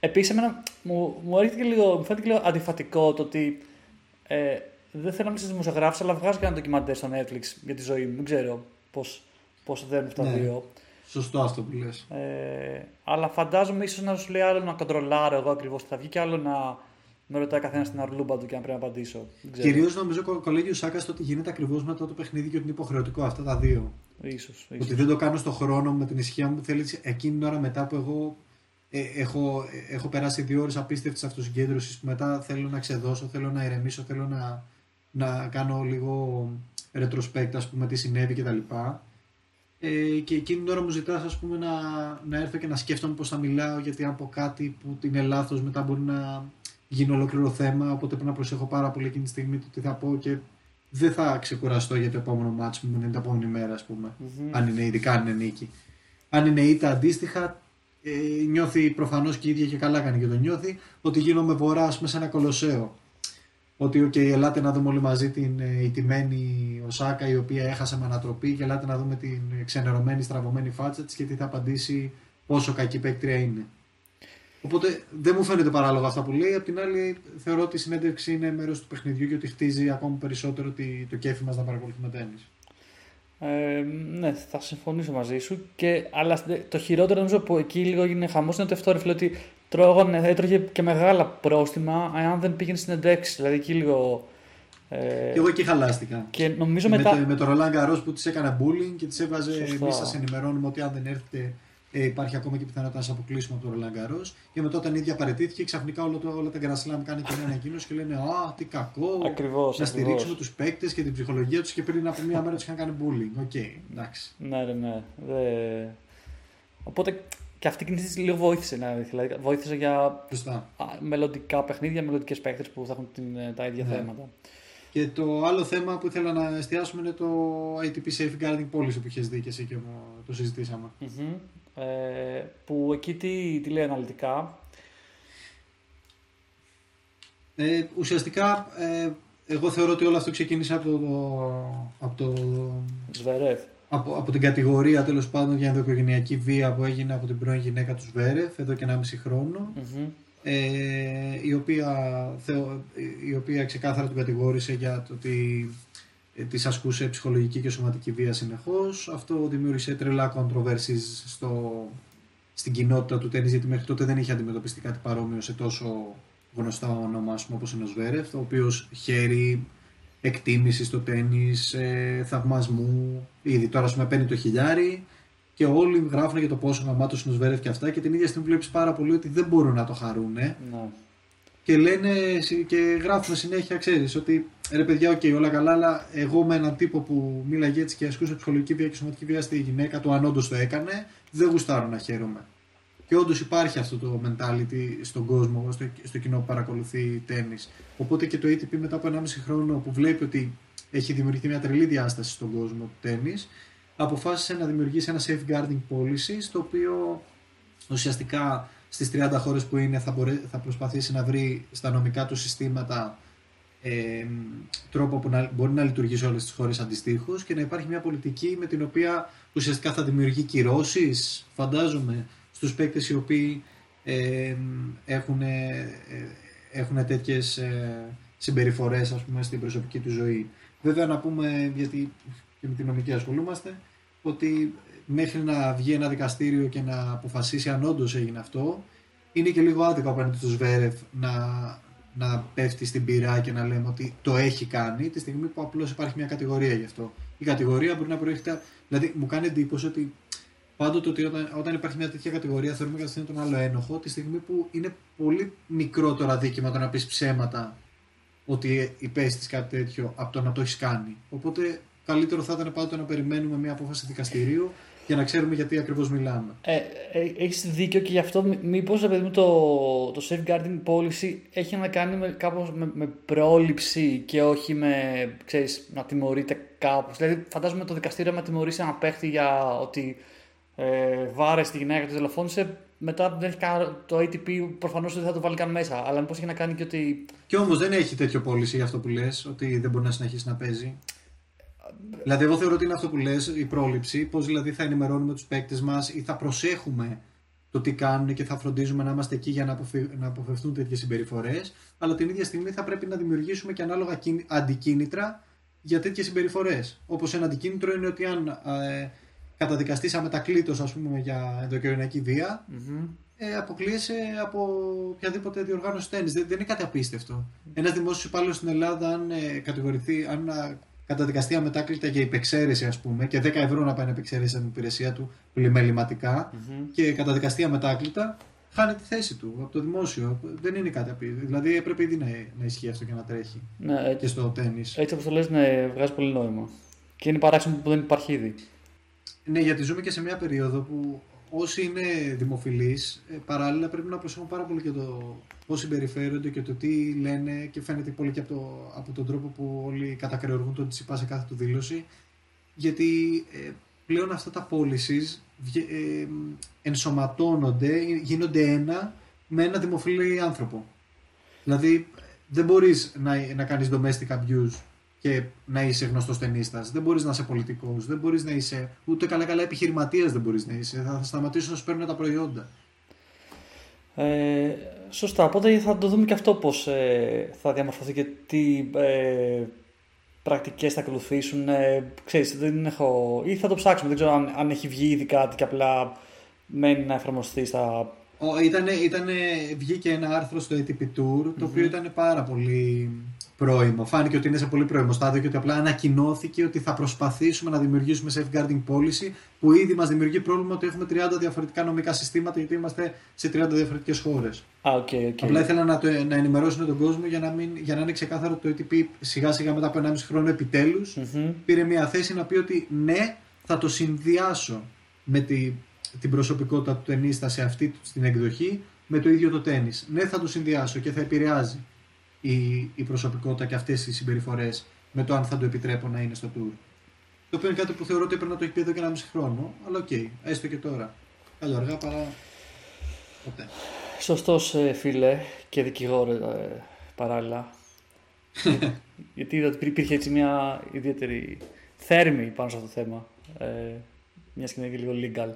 C: Επίσης, εμένα μου, μου, έρχεται και λίγο, μου φαίνεται και λίγο αντιφατικό το ότι ε, δεν θέλω να είμαι δημοσιογράφο, αλλά βγάζει και ένα ντοκιμαντέρ στο Netflix για τη ζωή μου. Δεν ξέρω πώς πώς δένουν αυτά τα
B: Ναι.
C: δύο.
B: Σωστό αυτό που λες.
C: Ε, αλλά φαντάζομαι ίσως να σου λέει άλλο να κοντρολάρω εγώ ακριβώς τι θα βγει και άλλο να με ρωτάει καθένας την αρλούμπα του και να πρέπει να απαντήσω. Δεν ξέρω.
B: Κυρίως νομίζω κο- κολλέγει ο Σάκας στο ότι γίνεται ακριβώς μετά το παιχνίδι και ότι είναι υποχρεωτικό αυτά τα δύο.
C: Ίσως,
B: Ότι
C: ίσως.
B: δεν το κάνω στο χρόνο με την ισχύα μου που θέλεις εκείνη την ώρα μετά που εγώ ε, έχω, ε, έχω περάσει δύο ώρες απίστευτης αυτοσυγκέντρωσης που μετά θέλω να ξεδώσω, θέλω να ηρεμήσω, θέλω να, να κάνω λίγο retrospect, ας πούμε, τι συνέβη κτλ. Ε, και εκείνη την ώρα μου ζητάς, ας πούμε, να, να έρθω και να σκέφτομαι πώς θα μιλάω, γιατί αν πω κάτι που είναι λάθος, μετά μπορεί να γίνει ολόκληρο θέμα. Οπότε πρέπει να προσέχω πάρα πολύ εκείνη τη στιγμή το τι θα πω και δεν θα ξεκουραστώ για το επόμενο μάτσο που είναι την επόμενη μέρα, ας πούμε. Αν είναι ειδικά αν είναι νίκη. Αν είναι ήττα αντίστοιχα, ε, νιώθει προφανώς και η ίδια και καλά κάνει και το νιώθει, ότι γίνομαι βορά ας πούμε, σε ένα κολοσσέο. Ότι, οκ, ελάτε να δούμε όλοι μαζί την ε, ηττημένη Οσάκα η οποία έχασε με ανατροπή και ελάτε να δούμε την ξενερωμένη, στραβωμένη φάτσα της και τι θα απαντήσει πόσο κακή παίκτρια είναι. Οπότε δεν μου φαίνεται παράλογο αυτά που λέει. Απ' την άλλη, θεωρώ ότι η συνέντευξη είναι μέρος του παιχνιδιού και ότι χτίζει ακόμη περισσότερο τη- το κέφι μας να παρακολουθούμε τένις.
C: Ε, ναι, θα συμφωνήσω μαζί σου. Και, αλλά το χειρότερο νομίζω που εκεί λίγο έγινε χαμός είναι το αυτό ρε φίλε, ότι τρώγανε, έτρωγε και μεγάλα πρόστιμα αν δεν πήγαινε στην συνέντευξη. Δηλαδή εκεί λίγο. Ε,
B: Και εγώ εκεί χαλάστηκα.
C: και νομίζω
B: με,
C: μετά.
B: το, με το Roland Garros που της έκανε bullying και της έβαζε.
C: Σωστά.
B: Εμείς σας ενημερώνουμε ότι αν δεν έρθετε, ε, υπάρχει ακόμα και πιθανότητα να σας αποκλείσουμε από το Roland Garros. Και μετά όταν η ίδια παρετήθηκε, ξαφνικά όλο το, όλα τα Grand Slam κάνει και μια ανακοίνωση και λένε Α, τι κακό.
C: Ακριβώς,
B: να
C: ακριβώς.
B: στηρίξουμε τους παίκτες και την ψυχολογία τους και πριν από μία μέρα τους είχαν κάνει bullying. OK, εντάξει.
C: Ναι, ναι, ναι. Δε... Οπότε και αυτή η κίνηση λίγο βοήθησε. να δει, Δηλαδή, βοήθησε για
B: Σωστά.
C: α, μελλοντικά παιχνίδια, μελλοντικές παίχτε που θα έχουν την, ε, τα ίδια
B: Ναι.
C: θέματα.
B: Και το άλλο θέμα που ήθελα να εστιάσουμε είναι το ATP Safeguarding Policy που είχες δει και εσύ και μου το συζητήσαμε.
C: Μμμ. Ε, που εκεί τι, τι λέει αναλυτικά;
B: Ε, ουσιαστικά, ε, εγώ θεωρώ ότι όλο αυτό ξεκίνησε από το, από το
C: Σβερεύ.
B: Από, από την κατηγορία τέλος πάντων για ενδοοικογενειακή βία που έγινε από την πρώην γυναίκα του Σβέρεφ εδώ και 1,5 χρόνο.
C: Μμμ.
B: Ε, η, οποία, θεω, η οποία ξεκάθαρα τον κατηγόρησε για το ότι ε, της ασκούσε ψυχολογική και σωματική βία συνεχώς. Αυτό δημιούργησε τρελά controversies στο, στην κοινότητα του τέννις γιατί μέχρι τότε δεν είχε αντιμετωπιστεί κάτι παρόμοιο σε τόσο γνωστά όνομα ας πούμε, όπως είναι ο Ζβέρεφ ο οποίος χαίρει εκτίμησης στο τένις, ε, θαυμασμού ήδη τώρα ας πούμε παίρνει το χιλιάρι και όλοι γράφουν για το πόσο γαμάτος είναι ο Ζβέρεφ και αυτά και την ίδια στιγμή βλέπεις πάρα πολύ ότι δεν μπορούν να το χαρούνε
C: Ναι.
B: και λένε συ- και γράφουν συνέχεια, ξέρεις, ότι ρε παιδιά, οκ, όλα καλά, αλλά εγώ με έναν τύπο που μίλαγε έτσι και ασκούσε ψυχολογική βία και σωματική βία στη γυναίκα του, αν όντως το έκανε, δεν γουστάρω να χαίρομαι. Και όντως υπάρχει αυτό το mentality στον κόσμο, στο, στο κοινό που παρακολουθεί τέννη. Οπότε και το ATP μετά από 1,5 χρόνο που βλέπει ότι έχει δημιουργηθεί μια τρελή διάσταση στον κόσμο του τέννη, αποφάσισε να δημιουργήσει ένα safeguarding policy, στο οποίο ουσιαστικά στις 30 χώρες που είναι θα, μπορέ, θα προσπαθήσει να βρει στα νομικά του συστήματα ε, τρόπο που να, μπορεί να λειτουργεί σε όλες τις χώρες αντιστοίχως και να υπάρχει μια πολιτική με την οποία ουσιαστικά θα δημιουργεί κυρώσεις, φαντάζομαι, στους παίκτες οι οποίοι ε, έχουν, ε, έχουν τέτοιες ε, συμπεριφορές ας πούμε, στην προσωπική του ζωή. Βέβαια να πούμε, γιατί και με την νομική ασχολούμαστε, ότι μέχρι να βγει ένα δικαστήριο και να αποφασίσει αν όντως έγινε αυτό, είναι και λίγο άδικο απέναντι του Σβέρεφ να, να πέφτει στην πυρά και να λέμε ότι το έχει κάνει, τη στιγμή που απλώς υπάρχει μια κατηγορία γι' αυτό. Η κατηγορία μπορεί να προέρχεται. Δηλαδή, μου κάνει εντύπωση ότι πάντοτε ότι όταν, όταν υπάρχει μια τέτοια κατηγορία θεωρούμε κατευθείαν τον άλλο ένοχο, τη στιγμή που είναι πολύ μικρότερο αδίκημα το να πεις ψέματα ότι υπέστης κάτι τέτοιο από το να το έχεις κάνει. Οπότε καλύτερο θα ήταν πάντοτε να περιμένουμε μια απόφαση δικαστηρίου για να ξέρουμε γιατί ακριβώς μιλάμε.
C: Ε, ε, έχεις δίκιο και γι' αυτό μή- μήπως ρε παιδί μου, το, το safeguarding policy έχει να κάνει με, κάπως με, με πρόληψη και όχι με, ξέρεις, να τιμωρείται κάπως. Δηλαδή φαντάζομαι το δικαστήριο να τιμωρήσει ένα παίχτη για ότι ε, βάρεσε τη γυναίκα του τηλεφώνησε μετά δεν έχει καν, το ATP προφανώς δεν θα το βάλει καν μέσα. Αλλά μήπως έχει να κάνει και ότι
B: Και όμως δεν έχει τέτοιο πώληση για αυτό που λες, ότι δεν μπορεί να συνεχίσει να παίζει. Δηλαδή, εγώ θεωρώ ότι είναι αυτό που λες, η πρόληψη. Πώς δηλαδή θα ενημερώνουμε τους παίκτες μας ή θα προσέχουμε το τι κάνουν και θα φροντίζουμε να είμαστε εκεί για να, αποφυ... να αποφευθούν τέτοιες συμπεριφορές. Αλλά την ίδια στιγμή θα πρέπει να δημιουργήσουμε και ανάλογα κίνη- αντικίνητρα για τέτοιες συμπεριφορές. Όπως ένα αντικίνητρο είναι ότι αν ε, καταδικαστεί αμετακλήτω, ας πούμε, για ενδοκαιρονιακή βία, ε, αποκλείεσαι από οποιαδήποτε διοργάνωση τέννης. Δεν, δεν είναι κάτι απίστευτο. Ένας δημόσιος υπάλληλος στην Ελλάδα, αν ε, κατηγορηθεί, αν α, καταδικαστεί αμετάκλητα για υπεξαίρεση, ας πούμε, και 10 ευρώ να πάει να επεξαιρέσει την υπηρεσία του πλημεληματικά και καταδικαστεί αμετάκλητα, χάνει τη θέση του από το δημόσιο. Δεν είναι κάτι απίστευτο. Δηλαδή έπρεπε ήδη να, να ισχύει αυτό και να τρέχει
C: ναι,
B: και
C: έτσι,
B: στο τέννης.
C: έτσι όπως το λες ναι, βγάζει πολύ νόημα. Και είναι παράξενο που δεν υπάρχει ήδη.
B: Ναι, γιατί ζούμε και σε μια περίοδο που όσοι είναι δημοφιλείς ε, παράλληλα πρέπει να προσέχουν πάρα πολύ και το πώς συμπεριφέρονται και το τι λένε και φαίνεται πολύ και από, το, από τον τρόπο που όλοι κατακρεουργούν τον Τσιπά σε κάθε του δήλωση γιατί ε, πλέον αυτά τα policies βγε- ε, ενσωματώνονται, γίνονται ένα με ένα δημοφιλή άνθρωπο. Δηλαδή δεν μπορείς να, να κάνεις domestic abuse και να είσαι γνωστός ταινίστας. Δεν μπορείς να είσαι πολιτικός, δεν μπορείς να είσαι ούτε καλά-καλά επιχειρηματίας δεν μπορείς να είσαι. Θα, θα σταματήσουν να σου παίρνουν τα προϊόντα.
C: Ε, σωστά, οπότε θα το δούμε και αυτό πώς ε, θα διαμορφωθεί και τι ε, πρακτικές θα ακολουθήσουν. Ε, ξέρεις, δεν έχω... ή θα το ψάξουμε, δεν ξέρω αν, αν έχει βγει ήδη κάτι και απλά μένει να εφαρμοστεί στα...
B: Ο, ήτανε, ήτανε, βγήκε ένα άρθρο στο ATP Tour το οποίο ήταν πάρα πολύ πρώιμο. Φάνηκε ότι είναι σε πολύ πρώιμο στάδιο και ότι απλά ανακοινώθηκε ότι θα προσπαθήσουμε να δημιουργήσουμε safeguarding policy που ήδη μας δημιουργεί πρόβλημα ότι έχουμε 30 διαφορετικά νομικά συστήματα γιατί είμαστε σε 30 διαφορετικές χώρες.
C: Α, OK, OK.
B: Απλά ήθελα να, το, να ενημερώσουν τον κόσμο για να, μην, για να είναι ξεκάθαρο το ATP σιγά σιγά μετά από 1,5 χρόνο επιτέλους
C: Μμμ.
B: πήρε μια θέση να πει ότι ναι θα το συνδυάσω με τη, την προσωπικότητα του τενίστα σε αυτή του- την εκδοχή με το ίδιο το τένις. Ναι θα το συνδυάσω και θα επηρεάζει. Η, η προσωπικότητα και αυτές οι συμπεριφορές με το αν θα το επιτρέπω να είναι στο tour. Το οποίο είναι κάτι που θεωρώ ότι έπρεπε να το έχει πει εδώ και ένα μισή χρόνο, αλλά οκ, έστω και τώρα. Καλό αργά παρά ποτέ.
C: Σωστός ε, φίλε και δικηγόρο ε, παράλληλα. Γιατί είδα ότι υπήρχε έτσι μια ιδιαίτερη θέρμη πάνω σε αυτό το θέμα. Ε, μιας και είναι και λίγο legal.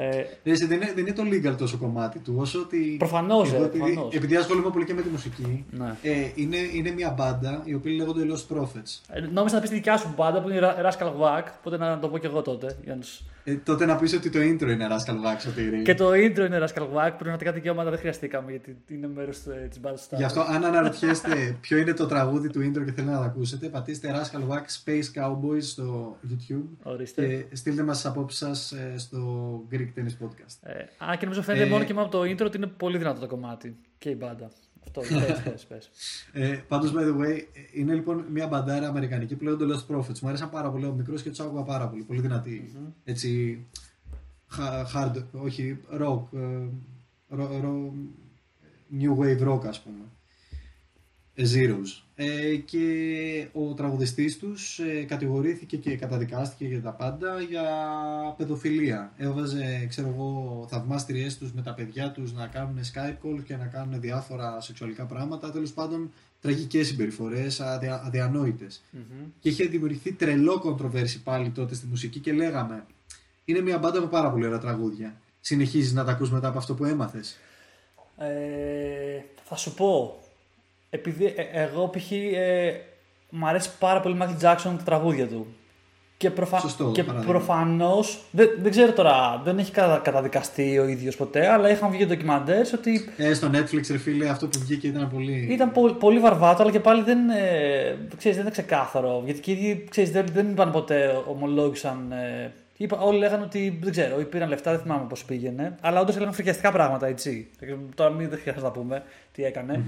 B: Ε, δεν, είναι, δεν είναι το legal τόσο κομμάτι του, όσο ότι.
C: Προφανώς.
B: Εγώ,
C: ε,
B: επειδή,
C: προφανώς.
B: επειδή ασχολούμαι πολύ και με τη μουσική,
C: Ναι.
B: ε, είναι, είναι μια μπάντα η οποία λέγονται Lost Prophets.
C: Ε, νόμιζα να πεις τη δικιά σου μπάντα που είναι η Ra- Rascal Wack, οπότε να το πω και εγώ τότε. Για να τους-
B: Ε, τότε να πεις ότι το intro είναι Rascal Wax, Σωτήρη.
C: Και το intro είναι Rascal Wack, πραγματικά δικαιώματα δεν χρειαστήκαμε γιατί είναι μέρος της μπάντας του
B: Γι' αυτό, αν αναρωτιέστε ποιο είναι το τραγούδι του intro και θέλετε να το ακούσετε, πατήστε Rascal Wax Space Cowboys στο YouTube
C: Ορίστε.
B: και στείλτε μας τις απόψεις σας ε, στο Greek Tennis Podcast.
C: Ε, αν και νομίζω φαίνεται
B: Ε,
C: μόνο και μόνο από το intro ότι είναι πολύ δυνατό το κομμάτι. Και η μπάντα. Αυτό, πες, πες, πες.
B: Ε, πάντως, by the way, είναι λοιπόν μια μπαντάρα αμερικανική που λέγονται Lost Prophets. Μου άρεσαν πάρα πολύ ο μικρός και τους άκουγα πάρα πολύ. Πολύ δυνατή. Έτσι, ha- hard, όχι, rock, ε, ρο- ρο- new wave rock ας πούμε. Ε, Zeros. Ε, και ο τραγουδιστής τους ε, κατηγορήθηκε και καταδικάστηκε για τα πάντα για παιδοφιλία. Έβαζε, ξέρω εγώ, θαυμάστριές τους με τα παιδιά τους να κάνουν Skype call και να κάνουν διάφορα σεξουαλικά πράγματα. Τέλος πάντων, τραγικές συμπεριφορές, αδια, αδιανόητες. Και είχε δημιουργηθεί τρελό κοντροβέρση πάλι τότε στη μουσική και λέγαμε είναι μια μπάντα με πάρα πολύ ωραία τραγούδια. Συνεχίζεις να τα ακούς μετά από αυτό που έμαθες.
C: Ε, θα σου πω. Επειδή ε, εγώ π.χ. Ε, μου αρέσει πάρα πολύ ο Michael Jackson τα τραγούδια του. Και, προφα...
B: Σωστό
C: και
B: παράδειγμα.
C: προφανώς. Δεν, δεν ξέρω τώρα, δεν έχει κατα- καταδικαστεί ο ίδιος ποτέ, αλλά είχαν βγει ντοκιμαντέρς ότι
B: Ε, στο Netflix, ρε φίλε, αυτό που βγήκε ήταν πολύ.
C: ήταν πο- πολύ βαρβάτο, αλλά και πάλι δεν, ε, ξέρεις, δεν είναι ξεκάθαρο. Γιατί και οι ίδιοι ξέρεις, δεν, δεν είπαν ποτέ, ομολόγησαν. Ε, είπα, όλοι λέγανε ότι δεν ξέρω, ή πήραν λεφτά, δεν θυμάμαι πώς πήγαινε. Αλλά όντως έλεγαν φρικιαστικά πράγματα, έτσι. Τώρα μην δεν χρειάζεται να πούμε τι έκανε.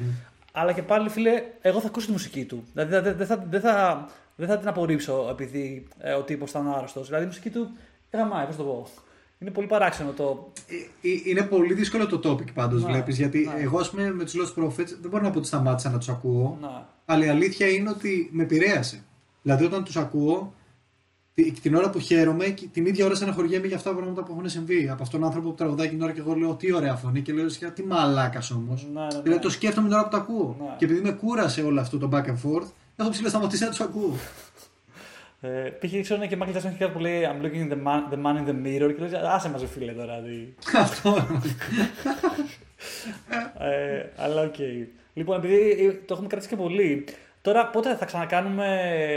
C: Αλλά και πάλι, φίλε, εγώ θα ακούσω τη μουσική του. Δηλαδή δεν δεν θα, δεν θα, δεν θα την απορρίψω επειδή ε, ο τύπος ήταν άρρωστος. Δηλαδή η μουσική του γαμάει, πώς το πω. Είναι πολύ παράξενο το.
B: Ε, ε, Είναι πολύ δύσκολο το topic πάντως,
C: Ναι,
B: βλέπεις. Γιατί
C: ναι.
B: εγώ, ας πούμε, με τους Lost Prophets δεν μπορώ να πω ότι σταμάτησα να τους ακούω.
C: Να.
B: Αλλά η αλήθεια είναι ότι με επηρέασε. Δηλαδή, όταν τους ακούω, τη- την ώρα που χαίρομαι, και την ίδια ώρα στεναχωριέμαι για αυτά τα πράγματα που έχουν συμβεί. Από αυτόν τον άνθρωπο που τραγουδάει την ώρα και εγώ λέω τι ωραία φωνή και λέω «Σχεδόν, τι μαλάκας όμως.
C: Ναι, ναι, ναι.
B: Δηλαδή, το σκέφτομαι την ώρα που το ακούω.
C: Ναι.
B: Και επειδή με κούρασε όλο αυτό το back and forth, έχω ψιλοσταματήσει να τους ακούω.
C: Ε, πήγε ξέρω και Michael Jackson έχει κάτι που λέει I'm looking the man, the man in the mirror και λέει άσε μας ρε φίλε τώρα. Δηλαδή.
B: αυτό.
C: ε, αλλά οκ. Λοιπόν, επειδή το έχουμε κρατήσει και πολύ, τώρα πότε θα ξανακάνουμε,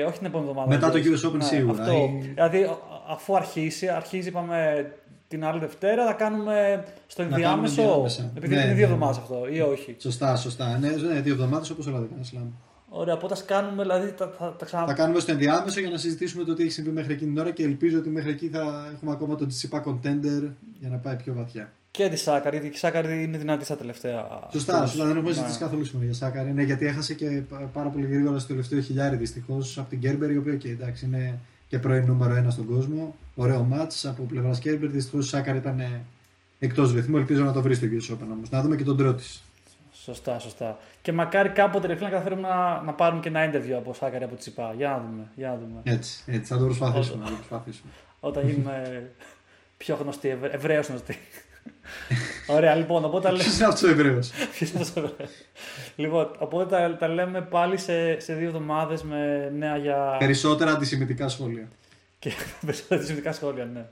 C: όχι την επόμενη εβδομάδα.
B: Μετά το
C: λες.
B: US Open
C: Ναι,
B: σίγουρα,
C: Αυτό.
B: ή-
C: Δηλαδή, α- αφού αρχίσει, αρχίζει είπαμε την άλλη Δευτέρα, θα κάνουμε στο
B: κάνουμε
C: ενδιάμεσο.
B: ενδιάμεσα.
C: Επειδή
B: Ναι,
C: είναι
B: ναι,
C: δύο
B: ναι.
C: εβδομάδες αυτό, ή όχι.
B: σωστά, σωστά. Ναι, ναι δύο εβδομάδες όπως όλα τα Slam.
C: Ωραία, οπότε ας κάνουμε, δηλαδή, θα, θα, τα ξανα...
B: Θα κάνουμε στο ενδιάμεσο για να συζητήσουμε το τι έχει συμβεί μέχρι εκείνη την ώρα και ελπίζω ότι μέχρι εκεί θα έχουμε ακόμα τον Τσιπά Contender για να πάει πιο βαθιά.
C: Και τη Σάκαρη, γιατί η Σάκαρη είναι δυνατή στα τελευταία.
B: Σωστά,
C: tours.
B: σωστά. Δεν έχουμε
C: Ναι.
B: συζητήσει καθόλου σήμερα για Σάκαρη. Ναι, γιατί έχασε και πα- πάρα πολύ γρήγορα στο τελευταίο χιλιάρι δυστυχώς από την Κέρμπερ, η οποία και εντάξει είναι και πρώην νούμερο ένα στον κόσμο. Ωραίο μάτς από πλευράς Κέρμπερ. Δυστυχώς η Σάκαρη ήταν εκτός ρυθμού. Ελπίζω να το βρει στο US Open όμως. Να δούμε και τον τρόπο τη.
C: Σωστά, σωστά. Και μακάρι κάποτε ρε φίλε, να καταφέρουμε να, να πάρουμε και ένα interview από Σάκαρη από Τσιπά. Για να δούμε. Για να δούμε.
B: Έτσι, έτσι, θα το προσπαθήσουμε. θα το προσπαθήσουμε.
C: Όταν γίνουμε πιο γνωστοί, ευ... Εβραίοι γνωστοί. Ωραία, λοιπόν, οπότε τα, λέ...
B: Ποιο είναι αυτός ο Εβραίο.
C: Ποιος είναι αυτός ο Εβραίος; λοιπόν, οπότε τα, τα λέμε πάλι σε, σε δύο εβδομάδες με νέα για.
B: Περισσότερα αντισημιτικά σχόλια.
C: και περισσότερα σχετικά σχόλια, ναι.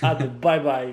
C: Άντε, bye bye.